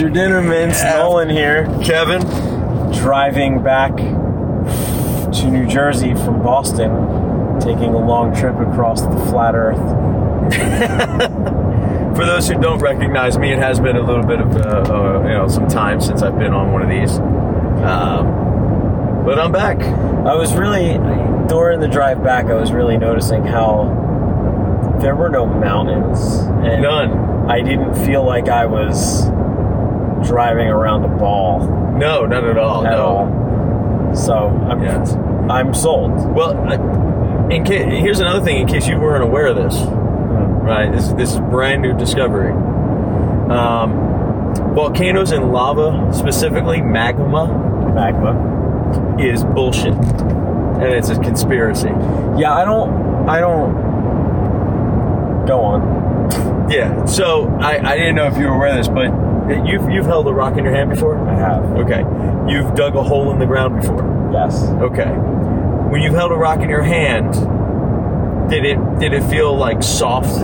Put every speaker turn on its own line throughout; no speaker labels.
What's up, after dinner mints?
Yeah.
Nolan here,
Kevin.
driving back to New Jersey from Boston, taking a long trip across the flat Earth.
For those who don't recognize me, it has been a little bit of uh, uh, you know some time since I've been on one of these, um, but I'm back.
I was really during the drive back. I was really noticing how there were no mountains, and
None.
I didn't feel like I was driving around a ball
No, not at all.
at
no.
all. So I'm. I'm sold.
Well, in case here's another thing. In case you weren't aware of this, right? This this is brand new discovery. Um, volcanoes and lava, specifically magma,
Magma.
is bullshit, and it's a conspiracy.
Yeah, I don't. I don't. Go on.
Yeah. So I, I didn't know if you were aware of this, but you've you've held a rock in your hand before.
I have.
Okay. You've dug a hole in the ground before.
Yes.
Okay. When you've held a rock in your hand, did it did it feel like soft?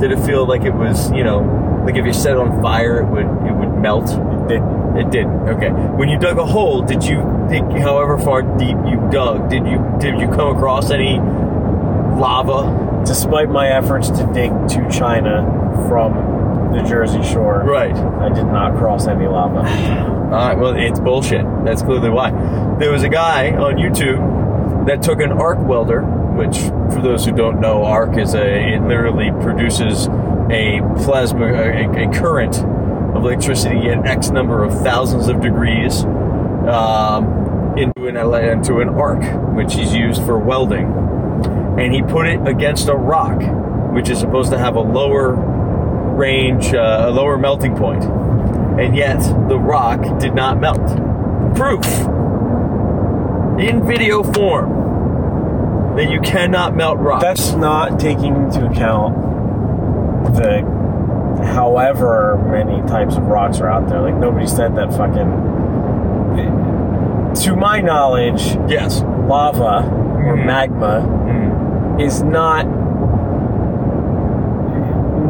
Did it feel like it was you know like if you set it on fire it would it would melt?
Did
It didn't. Okay. When you dug a hole, did you think however far deep you dug, did you did you come across any lava?
despite my efforts to dig to China from the Jersey Shore,
Right.
I did not cross any lava.
All right, well, it's bullshit. That's clearly why. There was a guy on YouTube that took an arc welder, which, for those who don't know, arc is a it literally produces a plasma, a, a current of electricity at X number of thousands of degrees um, into an into an arc, which is used for welding, and he put it against a rock, which is supposed to have a lower range, uh, a lower melting point and yet the rock did not melt. Proof in video form that you cannot melt rocks.
That's not taking into account the however many types of rocks are out there. Like nobody said that fucking. To my knowledge,
yes.
lava or
Mhm.
magma
Mm.
is not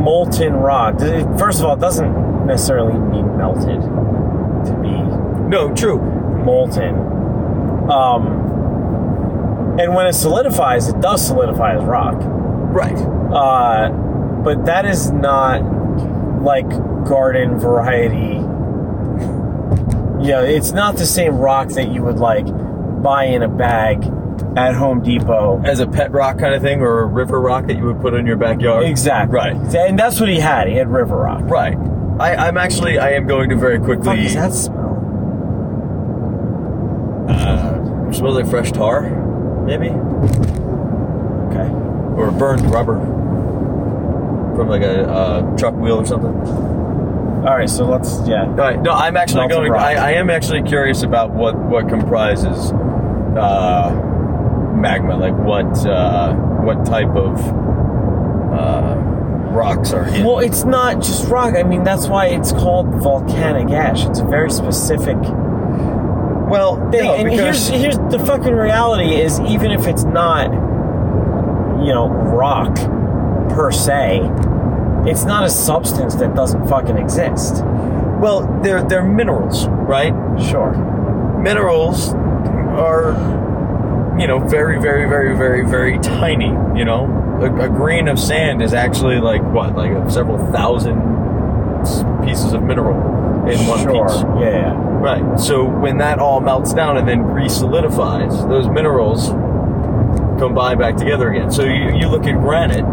molten rock. First of all, it doesn't necessarily mean melted to be
No, true.
molten. Um, and when it solidifies, it does solidify as rock.
Right.
Uh, but that is not like garden variety. Yeah, it's not the same rock that you would like buy in a bag at Home Depot.
As a pet rock kind of thing, or a river rock that you would put in your backyard.
Exactly.
Right.
And that's what he had. He had river rock.
Right. I, I'm actually. I am going to very
What the fuck
quickly.
does that smell?
Uh, smells like fresh tar, maybe,
Okay.
or burned rubber from like a uh, truck wheel or something.
All right. So let's yeah.
All right. No, I'm actually
Melted
going.
rock.
I, I am actually curious about what what comprises uh, magma. Like what uh, what type of uh, rocks are in.
Well, it's not just rock. I mean, that's why it's called volcanic ash. It's a very specific
well,
thing.
no,
and here's here's the fucking reality: is even if it's not, you know, rock per se, it's not a substance that doesn't fucking exist.
well, they're they're minerals, right?
Sure.
Minerals are you know very very very very very tiny. You know, a, a grain of sand is actually like what like several thousand pieces of mineral in one
sure.
piece.
Yeah, yeah.
Right. So when that all melts down and then re-solidifies, those minerals combine back together again. So you, you look at granite.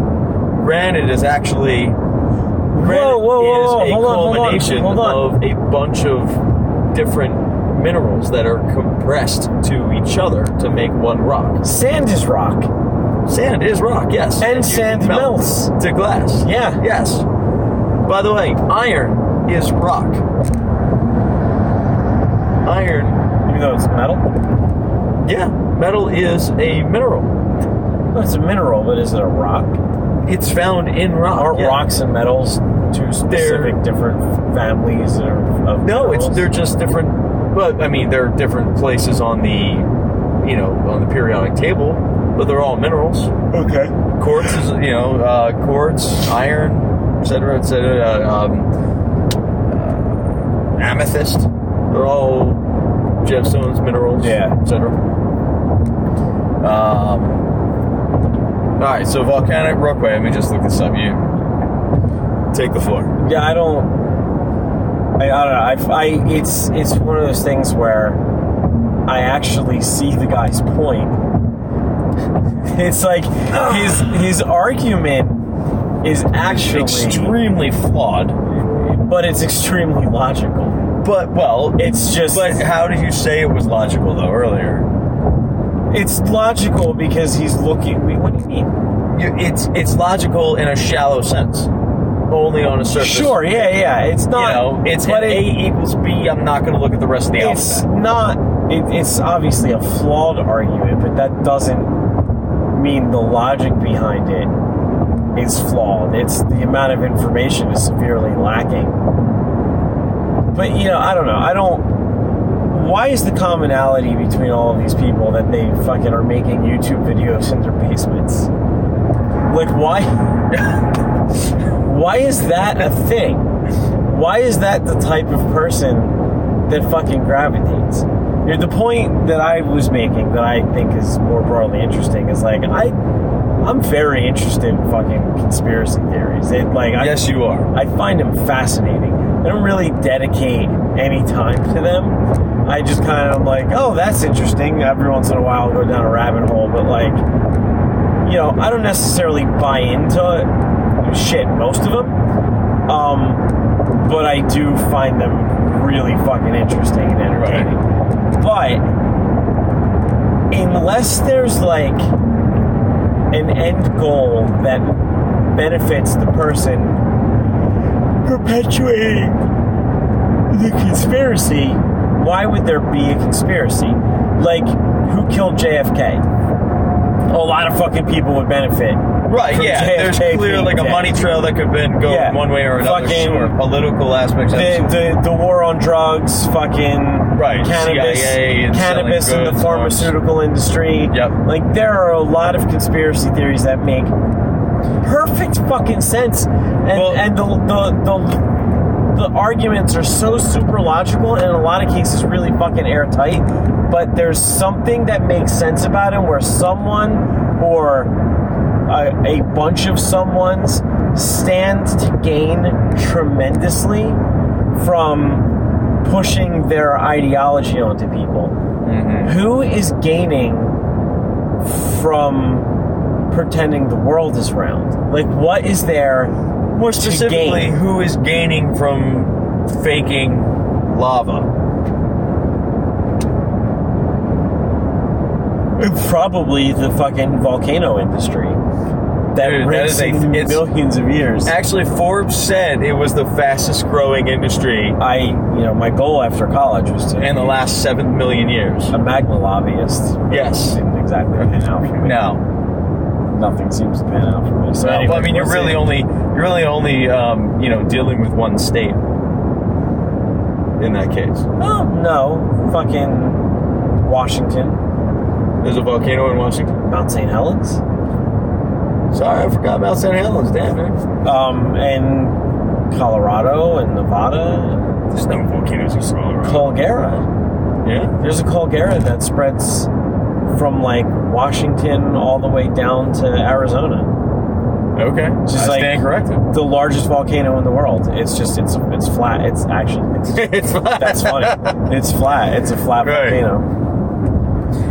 Granite is actually granite
Whoa, whoa, whoa,
is a
Hold on, hold on,
culmination
hold on.
of a bunch of different minerals that are compressed to each other to make one rock.
Sand is rock.
Sand is rock, yes.
And
you
sand
melt
melts.
to glass.
Yeah.
Yes. By the way, iron is rock. Iron
Even though it's metal.
Yeah, metal is a mineral.
Well, it's a mineral, but is it a rock?
It's found in rock.
Aren't
yeah.
rocks and metals two specific different families of, of
No, it's they're just different. But I mean, they're different places on the, you know, on the periodic table. But they're all minerals.
okay.
Quartz is, you know, uh, quartz, iron, etc., etc. Uh, um, amethyst. They're all gemstones, minerals,
Yeah.
etc. Um, all right, so volcanic rockway. Let me just look this up. You take the floor.
Yeah, I don't. I, I don't know. I, I it's it's one of those things where I actually see the guy's point. It's like his his argument is actually,
Extremely flawed,
but it's extremely logical.
but well,
It's just
But how did you say it was logical though earlier?
it's logical because he's looking. What do you mean?
It's it's logical in a shallow sense, only on a surface.
Sure, yeah, yeah. It's
You
not.
know, it's
but
A
it-
equals B. I'm not going to look at the rest of the
it's
alphabet.
not it, it's obviously a flawed argument but that doesn't mean the logic behind it is flawed it's the amount of information is severely lacking but you know i don't know i don't why is the commonality between all of these people that they fucking are making youtube videos in their basements like why why is that a thing why is that the type of person that fucking gravitates. You know, the point that I was making that I think is more broadly interesting is like I I'm very interested in fucking conspiracy theories. It like I
yes, you are.
I find them fascinating. I don't really dedicate any time to them. I just kind of like, oh, that's interesting. Every once in a while, I'll go down a rabbit hole, but like, you know, I don't necessarily buy into shit. Most of them, um, but I do find them really fucking interesting and entertaining. But unless there's like an end goal that benefits the person perpetuating the conspiracy, why would there be a conspiracy? Like, who killed JFK? A lot of fucking people would benefit.
Right, yeah. There's
JFK
clear
being
like a
dead.
money trail that could have been go
Yeah.
one way or another.
Fucking-
sure, political aspects.
the, the, the war on drugs, fucking
Right,
cannabis, cannabis in the pharmaceutical industry.
Yep.
Like there are a lot of conspiracy theories that make perfect fucking sense, and
Well-
and the, the the the arguments are so super logical, and in a lot of cases really fucking airtight. But there's something that makes sense about it, where someone or a, a bunch of someone's stand to gain tremendously from pushing their ideology onto people. Mm-hmm. Who is gaining from pretending the world is round? Like, what is there
More specifically, who is gaining from faking lava?
Probably the fucking volcano industry that
Dude, that
rinse
is a- it's-
millions of years?
Actually, Forbes said it was the fastest growing industry
I, you know, my goal after college was to
in the last seven million years.
a magma lobbyist.
Yes.
Didn't exactly pan out for me.
No,
nothing seems to pan out for me. So,
no,
anyway,
but I mean, you're really
see.
only you're really only um, you know dealing with one state in that case.
Oh no, fucking Washington,
There's a volcano in Washington.
Mount St. Helens,
Sorry, I forgot about St. Helens. Damn, man.
um, and Colorado and Nevada,
There's no volcanoes in Colorado.
caldera.
Yeah.
There's a caldera that spreads from like Washington all the way down to Arizona.
Okay.
Just
I
like-
stand corrected.
The largest volcano in the world. It's just it's it's flat. It's actually it's,
it's
that's funny. It's flat. It's a flat
Right.
volcano.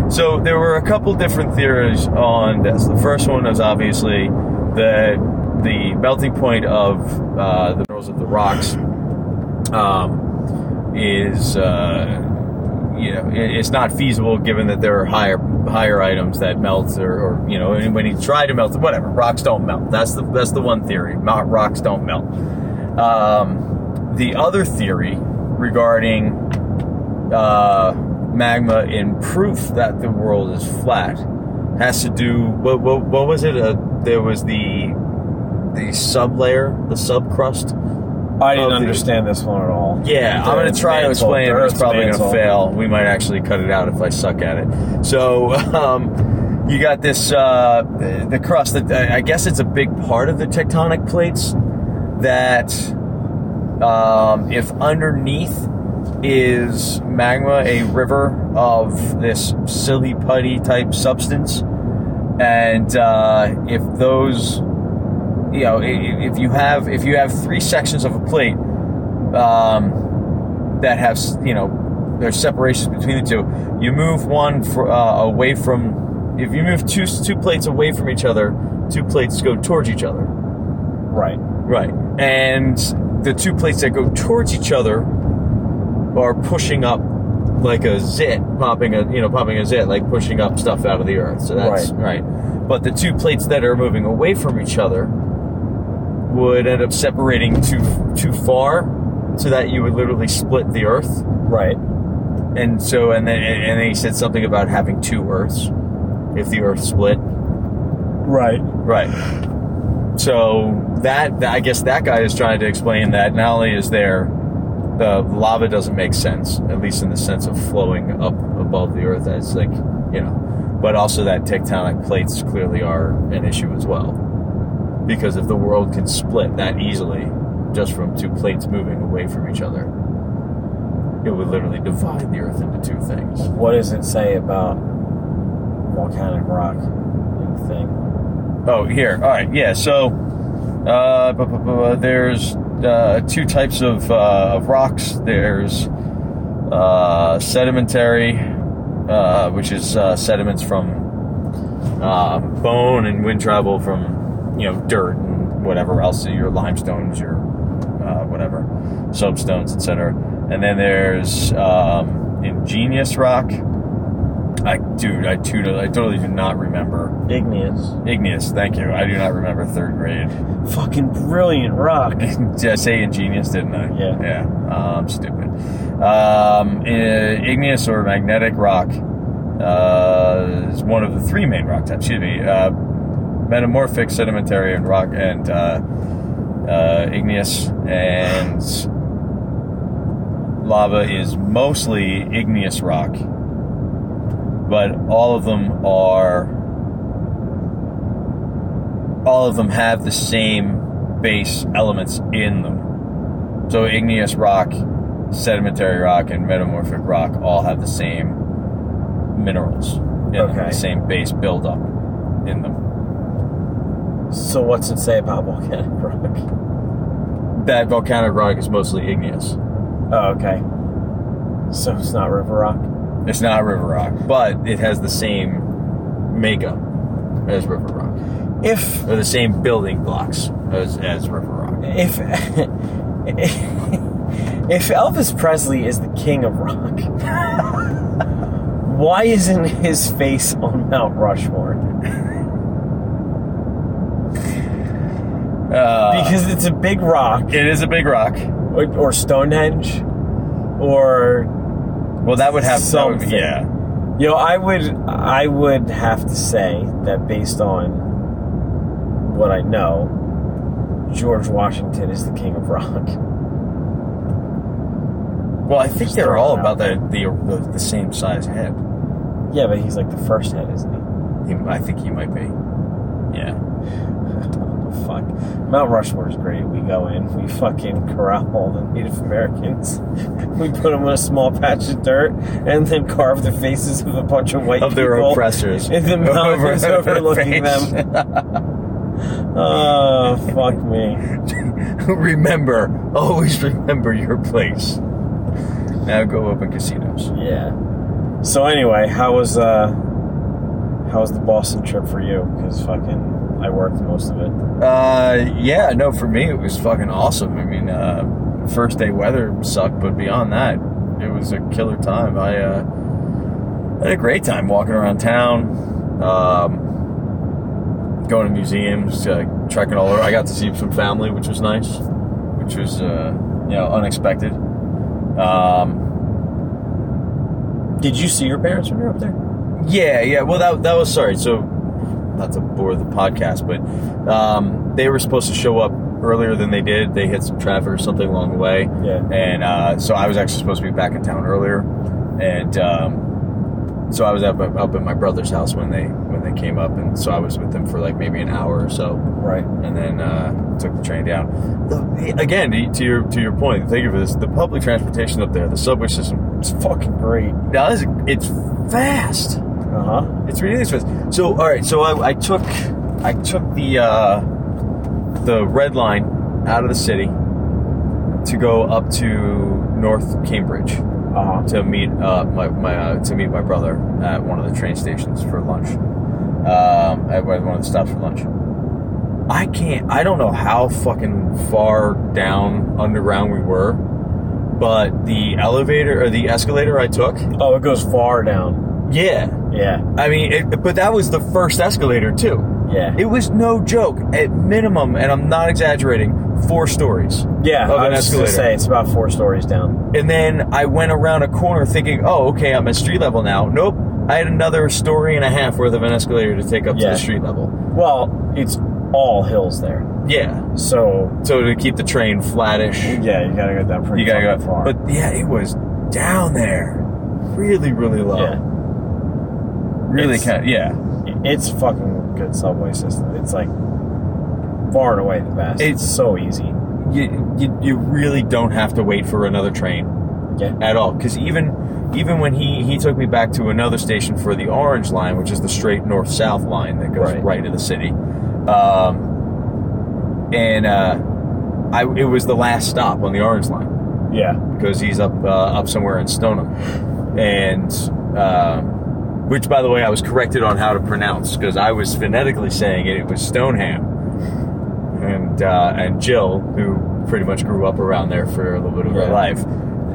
So there were a couple different theories on this. The first one was obviously that the melting point of uh, the minerals of the rocks um, is, uh, you know, it's not feasible given that there are higher higher items that melt, or, or you know, when you try to melt, whatever, rocks don't melt. That's the that's the one theory. Rocks don't melt. Um, the other theory regarding uh, magma in proof that the world is flat. Has to do what what, what was it? Uh, there was the the sublayer the subcrust
I didn't
Of the-
understand this one at all.
yeah
The
i'm going to try to explain it it's probably going to fail. We might actually cut it out if i suck at it. So um, you got this uh, the crust that i guess it's a big part of the tectonic plates that um, if underneath is magma a river of this silly putty type substance? And uh, if those, you know, if you have if you have three sections of a plate um, that have you know there's separations between the two, you move one for, uh, away from. If you move two two plates away from each other, two plates go towards each other.
Right.
Right. And the two plates that go towards each other are pushing up like a zit, popping a you know, popping a zit, like pushing up stuff out of the earth. So that's right. But the two plates that are moving away from each other would end up separating too too far so that you would literally split the earth.
Right.
And so and then and then he said something about having two earths if the earth split.
Right.
Right. So that I guess that guy is trying to explain that not only is there the lava doesn't make sense, at least in the sense of flowing up above the earth as like you know, but also that tectonic plates clearly are an issue as well. Because if the world can split that easily just from two plates moving away from each other, it would literally divide the earth into two things.
What does it say about volcanic rock thing?
Oh, here. All right. Yeah. So uh, there's uh, two types of, uh, of rocks. There's uh, sedimentary, uh, which is uh, sediments from uh, bone and wind travel from you know dirt and whatever else. Your limestones, your uh, whatever soapstones, etc. And then there's um, ingenious rock. Dude, I, totally, I totally do not remember
Igneous.
Igneous, thank you. I do not remember third grade.
Fucking brilliant rock.
Did I say ingenious, didn't I?
Yeah.
Yeah. Um, stupid. Um, igneous or magmatic rock uh, is one of the three main rock types. Excuse me. Uh, metamorphic, sedimentary, and rock, and uh, uh, igneous, and lava is mostly igneous rock, but all of them are all of them have the same base elements in them. So igneous rock, sedimentary rock, and metamorphic rock all have the same minerals in them, the same base buildup in them.
So what's it say about volcanic rock?
That volcanic rock is mostly igneous.
Oh, okay. So it's not river rock.
It's not river rock, but it has the same makeup as river rock,
If
or the same building blocks as, as river rock.
if if Elvis Presley is the king of rock, why isn't his face on Mount Rushmore?
Uh,
Because it's a big rock,
it is a big rock.
or, or Stonehenge, or
Well, that would have that would, yeah.
you know, I would I would have to say that based on what I know, George Washington is the king of rock.
Well, I think
Just
they're all about the, the the the same size head.
Yeah, but he's like the first head, isn't he?
He, I think he might be. Yeah.
Fuck. Mount Rushmore is great. We go in, we fucking corral all the Native Americans. we put them in a small patch of dirt, and then carve the faces of a bunch of white
Of their oppressors.
in the mountains
Over
overlooking
face.
them. Oh, fuck me.
remember, always remember your place. Now go open casinos.
Yeah. So anyway, how was uh, how was the Boston trip for you? Because fucking, I worked most of it.
Uh, yeah, no, for me it was fucking awesome. I mean, uh, first day weather sucked, but beyond that, it was a killer time. I uh, had a great time walking around town, um, going to museums, uh, trekking all over. I got to see some family, which was nice, which was uh, you know unexpected. Um,
Did you see your parents when you were up there?
Yeah, yeah. Well, that that was sorry. So, not to bore the podcast, but um, they were supposed to show up earlier than they did. They hit some traffic or something along the way,
Yeah.
and uh, so I was actually supposed to be back in town earlier, and um, so I was up up at my brother's house when they when they came up, and so I was with them for like maybe an hour or so,
Right.
and then uh, took the train down. The, again, to your to your point, thank you for this. The public transportation up there, the subway system,
It's fucking great.
now it's, it's fast.
Uh huh.
It's really fast. So all right, so I, I took I took the uh, the red line out of the city to go up to North Cambridge
Uh huh.
to meet uh, my, my uh, to meet my brother at one of the train stations for lunch. Um, at one of the stops for lunch. I can't. I don't know how fucking far down underground we were, but the elevator or the escalator I took.
Oh, it goes far down.
Yeah,
Yeah.
I mean, it, but that was the first escalator too.
Yeah.
It was no joke. At minimum, and I'm not exaggerating, four stories.
yeah.
of
I
an
was just
escalator.
say it's about four stories down.
And then I went around a corner thinking, oh, okay, I'm at street level now. Nope. I had another story and a half worth of an escalator to take up to the street level.
Well, it's all hills there,
Yeah.
so
So to keep the train flattish,
yeah, you gotta go down pretty
you gotta go.
far.
But yeah, it was down there. Really, really low.
yeah,
Really
It's-
kind yeah.
it's fucking good subway system. It's like far and away the best.
It's-
It's so easy.
You, you, you really don't have to wait for another train.
Yeah.
at all because even even when he he took me back to another station for the orange line which is the straight north south line that goes right,
Right.
to the city um, and uh, I it was the last stop on the orange line
Yeah.
because he's up uh, up somewhere in Stoneham and uh, which by the way I was corrected on how to pronounce because I was phonetically saying it it was Stoneham and uh, and Jill, who pretty much grew up around there for a little bit of her life,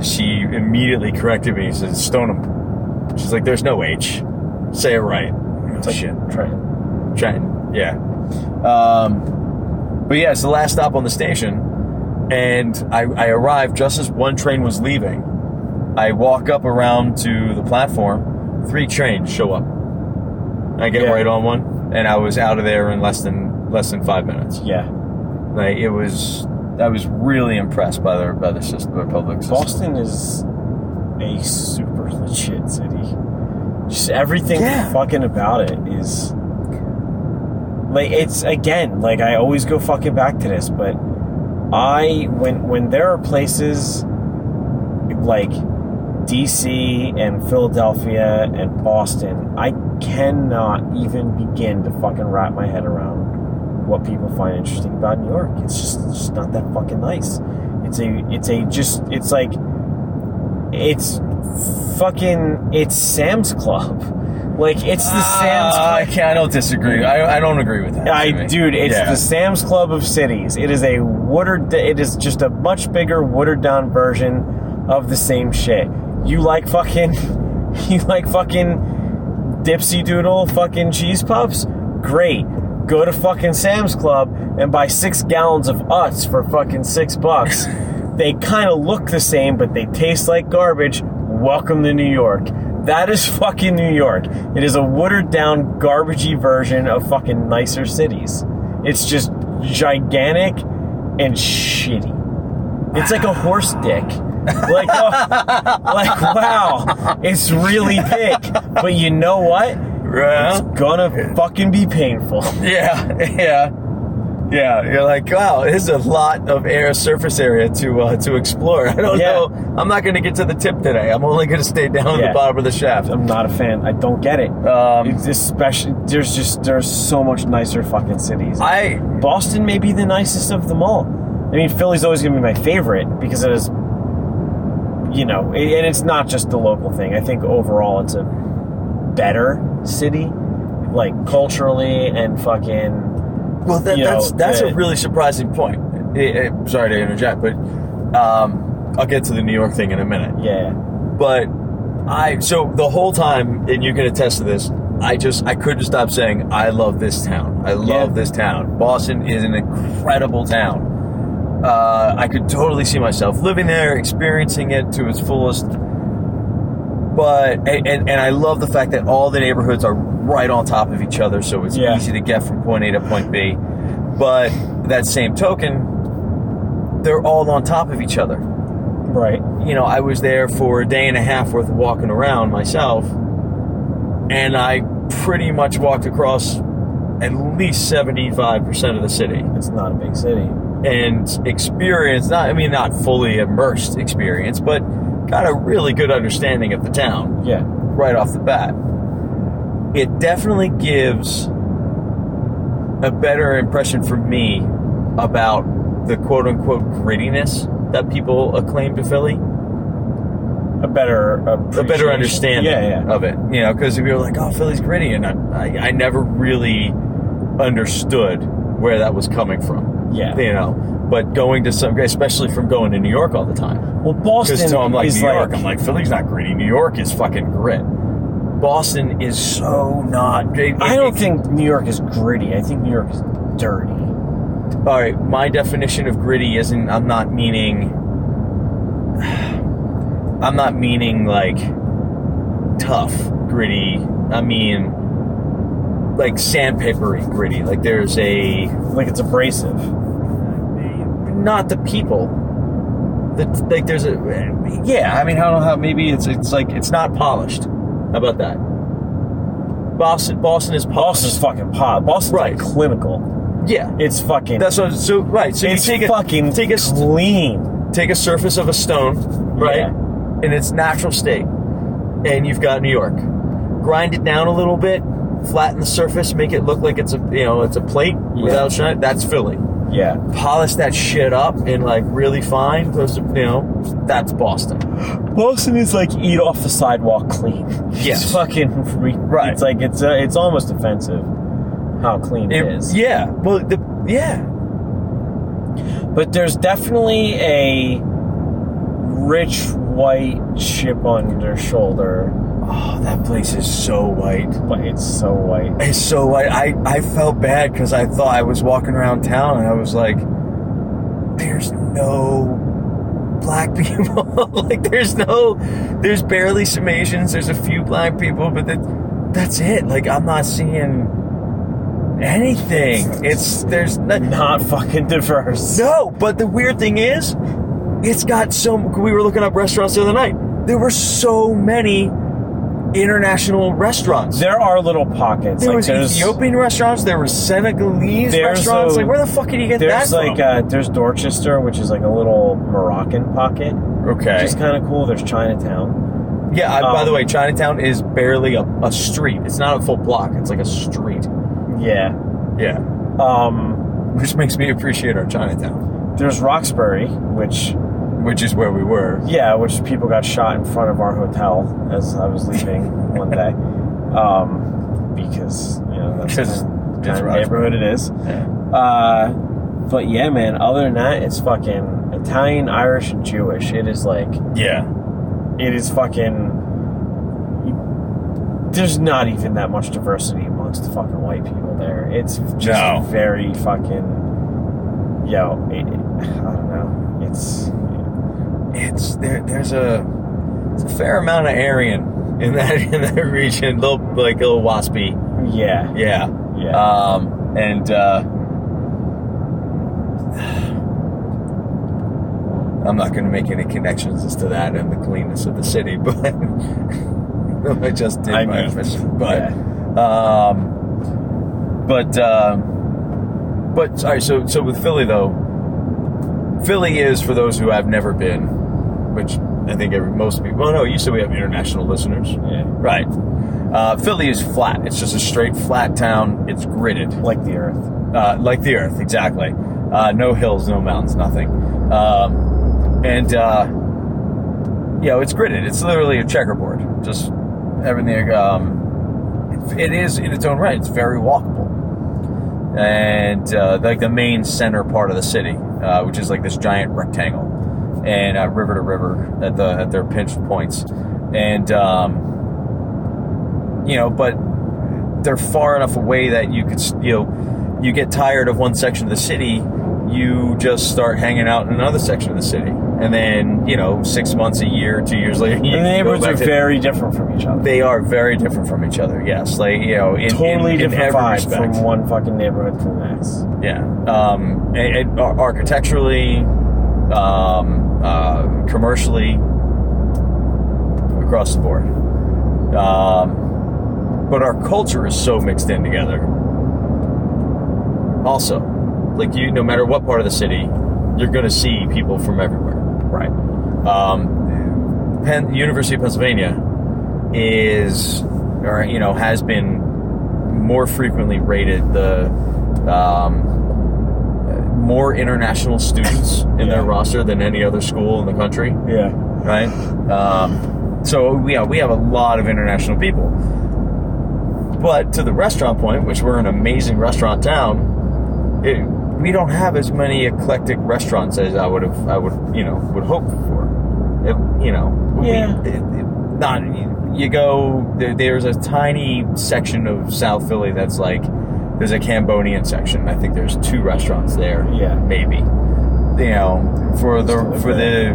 she immediately corrected me. She said Stoneham. She's like, "There's no H. Say it right." Oh,
It's like
shit.
Trenton.
Trenton. Yeah. Um, but yeah, it's the last stop on the station, and I, I arrived just as one train was leaving. I walk up around to the platform. Three trains show up. I get
Yeah.
right on one, and I was out of there in less than less than five minutes.
Yeah.
Like it was, I was really impressed by their by the system, their public system.
Boston is a super legit city. Just everything
Yeah.
fucking about it is like it's again like I always go fucking back to this, but I when when there are places like DC and Philadelphia and Boston, I cannot even begin to fucking wrap my head around what people find interesting about New York. It's just, it's just not that fucking nice. It's a it's a just it's like it's fucking it's Sam's Club. Like it's the Sam's
Uh,
Club.
I can't. I don't disagree. I, I don't agree with that.
I,
Jimmy.
dude, it's
Yeah.
the Sam's Club of cities. It is a watered. It is just a much bigger, watered down version of the same shit. You like fucking, you like fucking dipsy doodle fucking cheese puffs? Great. Go to fucking Sam's Club and buy six gallons of Utz for fucking six bucks. they kind of look the same, but they taste like garbage. Welcome to New York. That is fucking New York. It is a watered down, garbagey version of fucking nicer cities. It's just gigantic and shitty. It's like a horse dick. Like, oh, like wow, it's really big. But you know what?
Well,
It's gonna fucking be painful.
yeah, yeah, yeah. You're like, wow, there's a lot of air surface area to uh, to explore. I don't
Yeah.
know. I'm not going to get to the tip today. I'm only going to stay down at
Yeah.
the bottom of the shaft.
I'm not a fan. I don't get it.
Um,
It's especially there's just there's so much nicer fucking cities.
I
Boston may be the nicest of them all. I mean, Philly's always gonna be my favorite because it is, you know, and it's not just the local thing. I think overall it's a better city, like culturally and fucking.
well, that, that's
know,
that's
the-
a really surprising point. Eh, eh, sorry to interject, but um, I'll get to the New York thing in a minute.
Yeah,
but I so the whole time, and you can attest to this. I just I couldn't stop saying I love this town. I love
Yeah.
this town. Boston is an incredible town. Uh, I could totally see myself living there, experiencing it to its fullest. But and, and, and I love the fact that all the neighborhoods are right on top of each other, so it's
Yeah.
easy to get from point A to point B. But that same token, they're all on top of each other
right.
you know, I was there for a day and a half worth of walking around myself, and I pretty much walked across at least 75% of the city
It's not a big city.
And experience not I mean, not fully immersed experience, but got a really good understanding of the town
Yeah.
right off the bat. It definitely gives a better impression for me about the quote unquote grittiness that people acclaim to Philly.
A better
A better understanding
Yeah, yeah.
of it. You know, because if you're like, oh, Philly's gritty, and I, I, I never really understood where that was coming from.
Yeah.
You know, but going to some, especially from going to New York all the time.
Well, Boston
Because I'm like
is
New
like
York, I'm like Philly's not gritty. New York is fucking grit. Boston is so not. it-
I don't
it-
think New York is gritty. I think New York is dirty.
All right, my definition of gritty isn't. I'm not meaning. I'm not meaning like tough gritty. I mean like sandpapery gritty. Like there's a
Like it's abrasive.
Not the people. That like there's a yeah. I mean, I don't know how. Maybe it's it's like it's not polished. How about that? Boston Boston is polished.
Boston's fucking pot. Boston's
Right.
like clinical.
yeah.
It's fucking.
That's what. So right. So you take
fucking
a take a
clean.
take a surface of a stone, right,
Yeah.
in its natural state, and you've got New York. Grind it down a little bit, flatten the surface, make it look like it's a you know it's a plate without shine. That's Philly.
Yeah.
Polish that shit up and like really fine. Those you know that's Boston.
Boston is like eat off the sidewalk clean.
Yes.
It's fucking re-
Right.
It's like it's uh, it's almost offensive how clean it
It-
is.
yeah. Well, the yeah.
But there's definitely a rich white chip on their shoulder,
Oh, that place is so white.
but it's so white.
It's so white. I I felt bad because I thought I was walking around town and I was like, there's no black people. like there's no, there's barely some Asians. There's a few black people, but that, that's it. Like I'm not seeing anything. It's there's no,
Not fucking diverse.
no. But the weird thing is, it's got so. We were looking up restaurants the other night. There were so many international restaurants.
There are little pockets.
There
like
was Ethiopian restaurants. There were Senegalese restaurants.
a-
like, where the fuck did you get
There's
that
like
from?
uh, there's Dorchester, which is like a little Moroccan pocket,
okay.
which is kind of cool. There's Chinatown.
yeah. I, by
um,
the way, Chinatown is barely a, a street. It's not a full block. It's like a street.
Yeah.
Yeah.
Um,
Which makes me appreciate our Chinatown,
there's Roxbury, which
which is where we were.
yeah, which people got shot in front of our hotel as I was leaving one day, um, because you know that's the kind of neighborhood it is.
Yeah.
Uh, but yeah, man. Other than that, it's fucking Italian, Irish, and Jewish. It is like
Yeah.
it is fucking. There's not even that much diversity amongst the fucking white people there. It's just
No.
very fucking. Yo, it, I don't know. It's
It's there. There's a, it's a fair amount of Aryan in that in that region. Little like a little waspy.
yeah,
Yeah.
yeah.
Um, and uh, I'm not going to make any connections as to that and the cleanness of the city, but I just did
I
my admission. But,
yeah.
um, but, um, but sorry. So, so with Philly though, Philly is for those who have never been, which I think every, most people. Well, no, you said we have international listeners,
yeah,
right? Uh, Philly is flat. It's just a straight flat town. It's gridded
like the Earth.
uh, like the Earth, exactly. Uh, no hills, no mountains, nothing. Um, and uh, you know, it's gridded. It's literally a checkerboard. Just everything. Um, it, it is in its own right. It's very walkable, and uh, like the main center part of the city, uh, which is like this giant rectangle, and uh, river to river at the at their pinch points, and um, you know, but they're far enough away that you could, you know, you get tired of one section of the city, you just start hanging out in another section of the city, and then you know, six months, a year, two years later,
the neighborhoods are
to-
very different from each other.
They are very different from each other. Yes, like you know, in,
totally
in, in
different
respect.
from one fucking neighborhood to the next.
Yeah, um, architecturally, um, uh, commercially, across the board. Um, but our culture is so mixed in together. Also, like you, no matter what part of the city, you're going to see people from everywhere.
Right.
Um, Penn, University of Pennsylvania is, or you know, has been more frequently rated the um, more international students in
Yeah.
their roster than any other school in the country
Yeah.
right? Um, so yeah, we have a lot of international people. But to the restaurant point, which we're an amazing restaurant town, it, we don't have as many eclectic restaurants as I would have, I would, you know, would hope for. It, you know, we-
Yeah.
it- it- not you go. There, there's a tiny section of South Philly that's like there's a Cambodian section. I think there's two restaurants there.
Yeah.
maybe. You know, for the for the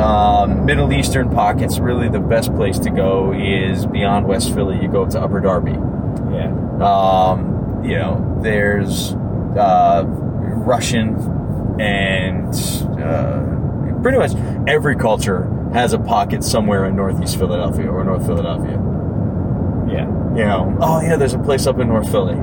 um, Middle Eastern pockets, really the best place to go is beyond West Philly. You go to Upper Darby.
Yeah.
Um, you know, there's uh, Russian and uh, pretty much every culture has a pocket somewhere in Northeast Philadelphia or North Philadelphia.
Yeah.
You know, oh yeah, there's a place up in North Philly.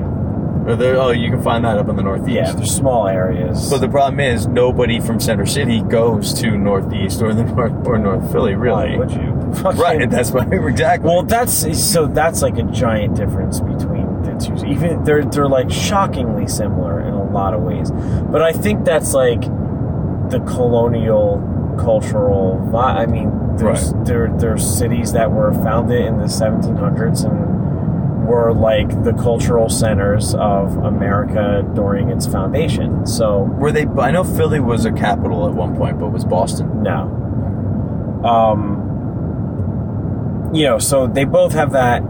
Or there, oh, you can find that up in the Northeast.
Yeah. There's small areas.
But the problem is, nobody from Center City goes to Northeast or the North or North Philly, really.
Why would you?
Right, that's why exactly.
Well, that's so. That's like a giant difference between the two. Even they're they're like shockingly similar in a lot of ways, but I think that's like the colonial cultural. I mean, there's
Right.
there there's cities that were founded in the 1700s and were like the cultural centers of America during its foundation. So
were they? I know Philly was a capital at one point, but was Boston?
No. Um, you know, so they both have that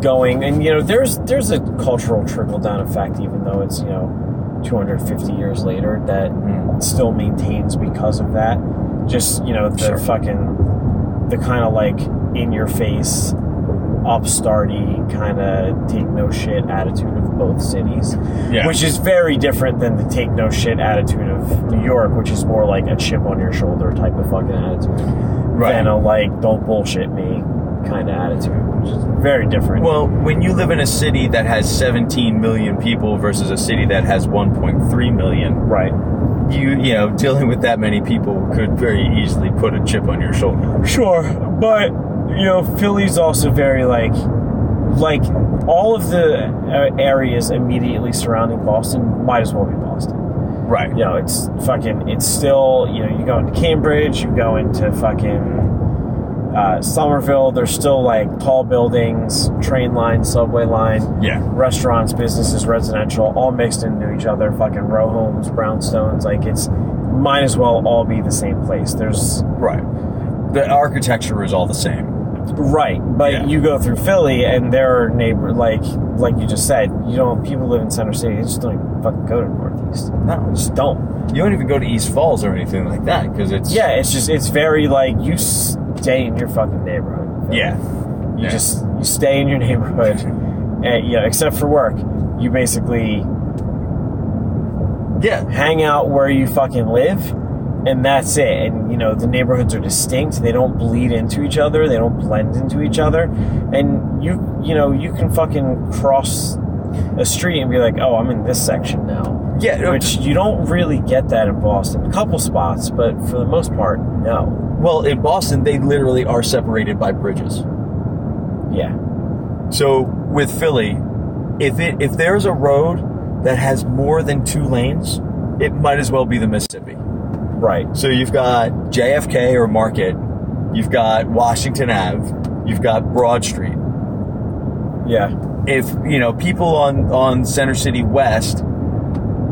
going, and you know, there's there's a cultural trickle down effect, even though it's you know 250 years later, that
Mm.
still maintains because of that. Just you know, the
Sure.
fucking the kind of like in your face, upstarty kind of take no shit attitude of both cities
Yeah.
which is very different than the take no shit attitude of New York, which is more like a chip on your shoulder type of fucking attitude,
Right.
than a like don't bullshit me kind of attitude, which is very different.
Well, when you live in a city that has 17 million people versus a city that has 1.3 million,
right,
you you know dealing with that many people could very easily put a chip on your shoulder.
sure, but you know Philly's also very like like all of the uh, areas immediately surrounding Boston might as well be Boston.
Right.
you know, it's fucking, it's still, you know, you go into Cambridge, you go into fucking uh, Somerville, there's still like tall buildings, train line, subway line,
Yeah.
restaurants, businesses, residential, all mixed into each other, fucking row homes, brownstones, like it's, might as well all be the same place. There's,
Right. The architecture is all the same.
Right, but
Yeah.
you go through Philly and there are neighbor, like, like you just said, you don't, people live in Center City, they just don't even fucking go to Northeast.
No.
Just don't.
You don't even go to East Falls or anything like that because it's
Yeah, it's just it's very like you stay in your fucking neighborhood.
yeah
you
yeah.
just you stay in your neighborhood, and you know, except for work, you basically
yeah
hang out where you fucking live, and that's it. And you know the neighborhoods are distinct; they don't bleed into each other, they don't blend into each other, and you you know you can fucking cross a street and be like, oh, I'm in this section now.
yeah.
Which you don't really get that in Boston. A couple spots, but for the most part, no.
well, in Boston, they literally are separated by bridges.
Yeah.
So with Philly, if it if there's a road that has more than two lanes, it might as well be the Mississippi.
Right.
So you've got JFK or Market, you've got Washington Ave, you've got Broad Street.
Yeah.
If you know people on on Center City West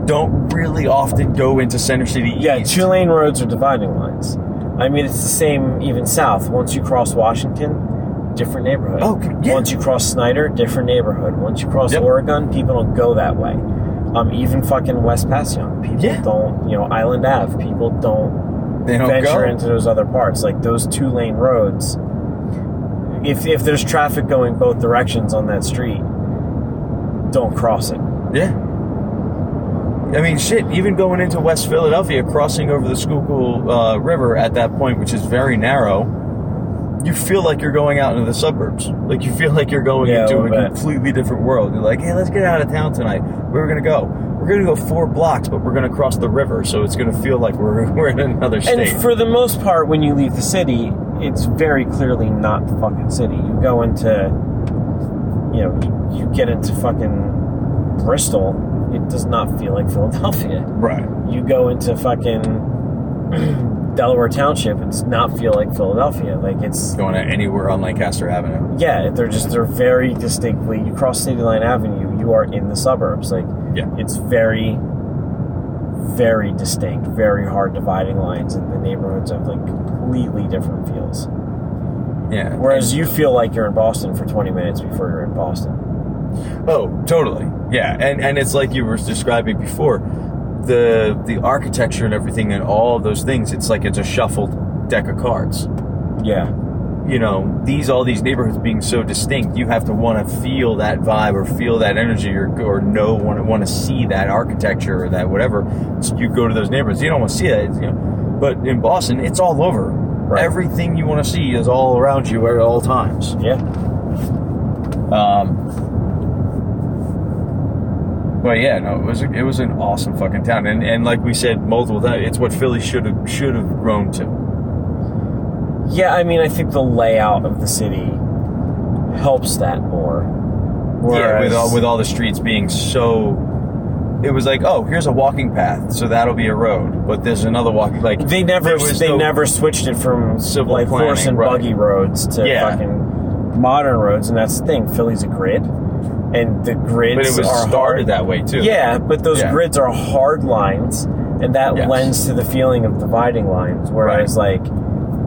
don't really often go into Center City East.
Yeah, two lane roads are dividing lines. I mean, it's the same even south. Once you cross Washington, different neighborhood.
Oh, yeah.
Once you cross Snyder, different neighborhood. Once you cross
Yep.
Oregon, people don't go that way. Um, even fucking West Passyunk, people
Yeah.
don't. You know, Island Ave, people don't
they don't
venture
go.
into those other parts. Like those two lane roads. If if there's traffic going both directions on that street, don't cross it.
Yeah. I mean, shit. Even going into West Philadelphia, crossing over the Schuylkill uh, River at that point, which is very narrow, you feel like you're going out into the suburbs. Like you feel like you're going
Yeah,
into a
bit.
completely different world. You're like, hey, let's get out of town tonight. Where are we gonna go? We're gonna go four blocks, but we're gonna cross the river, so it's gonna feel like we're we're in another state.
And for the most part, when you leave the city, it's very clearly not the fucking city. You go into, you know, you, you get into fucking Bristol, it does not feel like Philadelphia.
right.
You go into fucking Delaware Township, does not feel like Philadelphia. Like it's
Going anywhere on Lancaster Avenue.
yeah, they're just they're very distinctly. You cross City Line Avenue, you are in the suburbs. Like
Yeah.
it's very, very distinct, very hard dividing lines, and the neighborhoods have like completely different feels.
Yeah.
Whereas you feel like you're in Boston for 20 minutes before you're in Boston.
Oh, totally. Yeah, and and it's like you were describing before, the the architecture and everything and all of those things. It's like it's a shuffled deck of cards.
Yeah,
You know, these all these neighborhoods being so distinct, you have to want to feel that vibe or feel that energy or or know want to want to see that architecture or that whatever. So you go to those neighborhoods. You don't want to see that, you know. But in Boston, it's all over.
Right.
Everything you want to see is all around you at all times.
yeah,
Um, but yeah, no, it was it was an awesome fucking town, and and like we said multiple times, it's what Philly should have should have grown to.
yeah. I mean, I think the layout of the city helps that more.
yeah, with all with all the streets being so, it was like, oh, here's a walking path, so that'll be a road, but there's another walking like
they never they
no-
never switched it from
Civil
like
planning,
horse and
right.
buggy roads to
Yeah.
fucking modern roads, and that's the thing. Philly's a grid, and the grids
but it was
are
started
hard.
that way too.
Yeah, but those
Yeah.
grids are hard lines, and that
Yes.
lends to the feeling of dividing lines. Whereas, like,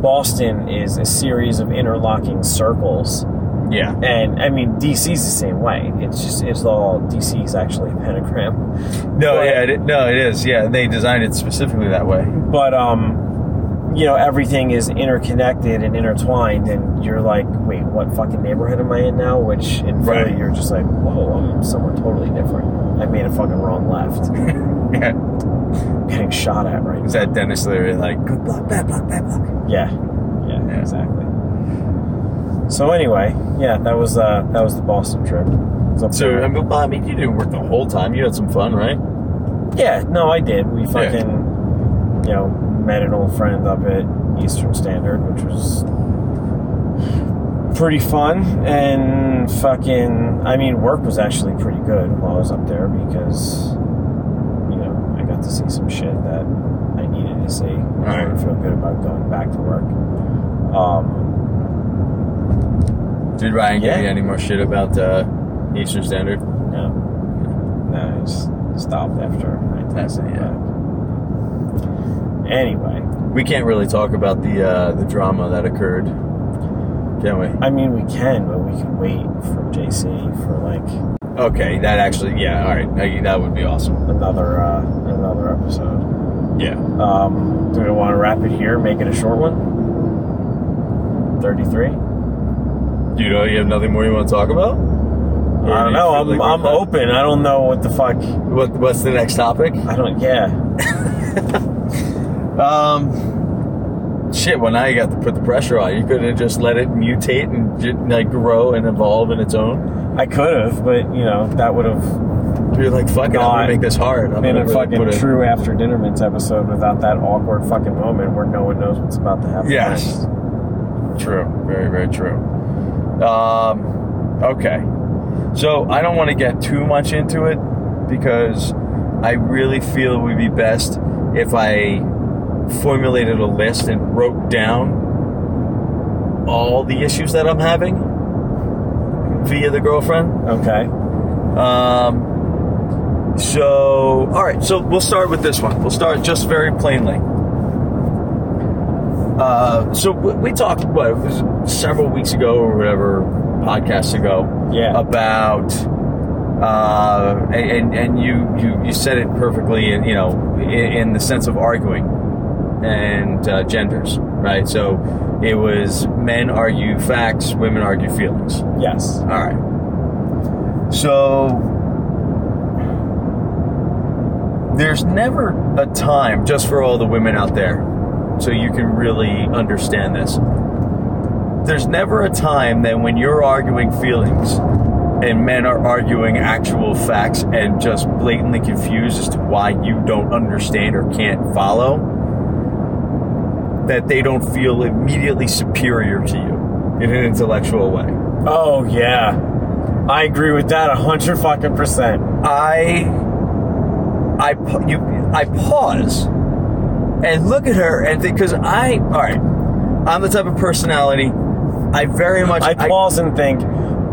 Boston is a series of interlocking circles,
yeah,
and I mean, DC's the same way. It's just it's all DC's actually a pentagram,
no,
But-
yeah, it, no, it is. Yeah, they designed it specifically that way.
but um, you know, everything is interconnected and intertwined, and you're like, wait, what fucking neighborhood am I in now? Which in Philly,
Right.
you're just like, whoa, I'm somewhere totally different. I made a fucking wrong left.
yeah,
I'm getting shot at right
is that Denis Leary like good block, bad block, bad block?
Yeah, yeah,
Yeah.
exactly. So anyway, yeah, that was uh, that was the Boston trip. It was up
So
there.
I mean, well, I mean, you didn't work the whole time. You had some fun, right?
yeah, no, I did. We fucking, you know, met an old friend up at Eastern Standard, which was pretty fun. And fucking, I mean, work was actually pretty good while I was up there because, you know, I got to see some shit that I needed to see.
Right.
order to feel good about going back to work. Um,
Did Ryan give you any more shit about uh, Eastern Standard?
No. No, I just stopped after I tested
Yeah.
Anyway,
We can't really talk about the uh, the drama that occurred, can we?
I mean, we can, but we can wait for JC for like
Okay, that actually, yeah, all right, that would be awesome.
another uh, another episode.
Yeah.
Um, do we want to wrap it here? Make it a short one. Thirty-three.
Do you know you have nothing more you want to talk about? Or
I
do
don't
you
know.
feel
I'm
like
I'm open. I don't know what the fuck.
What What's the next topic?
I don't. Yeah.
Um, shit. Well, now you got to put the pressure on. You couldn't have just let it mutate and like grow and evolve in its own.
I could have, but you know that would have
You're like, fuck it, I'm gonna make this hard. I'm
a fucking true after dinner mints episode without that awkward fucking moment where no one knows what's about to happen.
Yes.
next.
True. Very, very true. Um, okay. So I don't want to get too much into it because I really feel it would be best if I formulated a list and wrote down all the issues that I'm having via the girlfriend.
Okay.
Um, so, all right. So we'll start with this one. We'll start just very plainly. Uh, so we we talked what it was several weeks ago or whatever podcasts ago.
Yeah.
About uh, and and you you you said it perfectly. In, you know, in, in the sense of arguing and uh, genders, right? So it was men argue facts, women argue feelings.
Yes.
All right. So there's never a time just for all the women out there so you can really understand this. there's never a time that when you're arguing feelings and men are arguing actual facts and just blatantly confused as to why you don't understand or can't follow that they don't feel immediately superior to you in an intellectual way.
Oh yeah, I agree with that a hundred fucking percent.
I I you I pause and look at her and think because I all right I'm the type of personality I very much
I pause and think,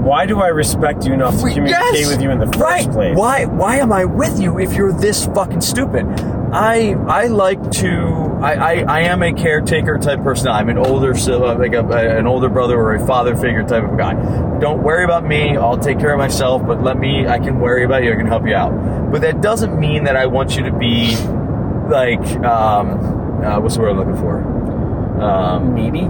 why do I respect you enough to communicate
yes!
with you in the first
right.
place?
Why why am I with you if you're this fucking stupid? I I like to I, I, I am a caretaker type person. I'm an older like a, an older brother or a father figure type of guy. Don't worry about me. I'll take care of myself. But let me. I can worry about you. I can help you out. But that doesn't mean that I want you to be like um, uh, what's the word I'm looking for? Um,
needy?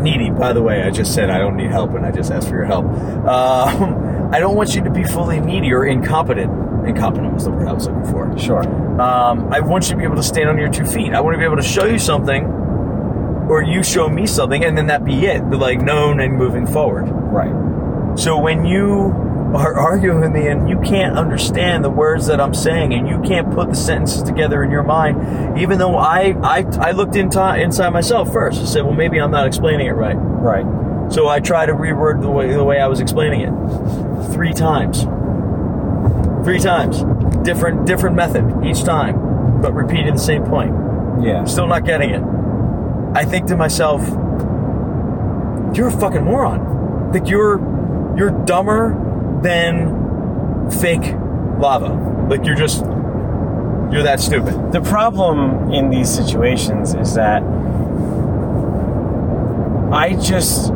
needy. By the way, I just said I don't need help, and I just asked for your help. Um, I don't want you to be fully needy or incompetent. Incompetent was the word I was looking for.
Sure.
Um, I want you to be able to stand on your two feet. I want to be able to show you something, or you show me something, and then that be it. But like known and moving forward.
Right.
So when you are arguing with me and you can't understand the words that I'm saying and you can't put the sentences together in your mind, even though I I, I looked into, inside myself first and said, well, maybe I'm not explaining it right.
Right.
So I try to reword the way the way I was explaining it three times. Three times, different different method each time, but repeating the same point.
Yeah.
Still not getting it. I think to myself, you're a fucking moron. Like you're you're dumber than fake lava. Like you're just you're that stupid.
The problem in these situations is that I just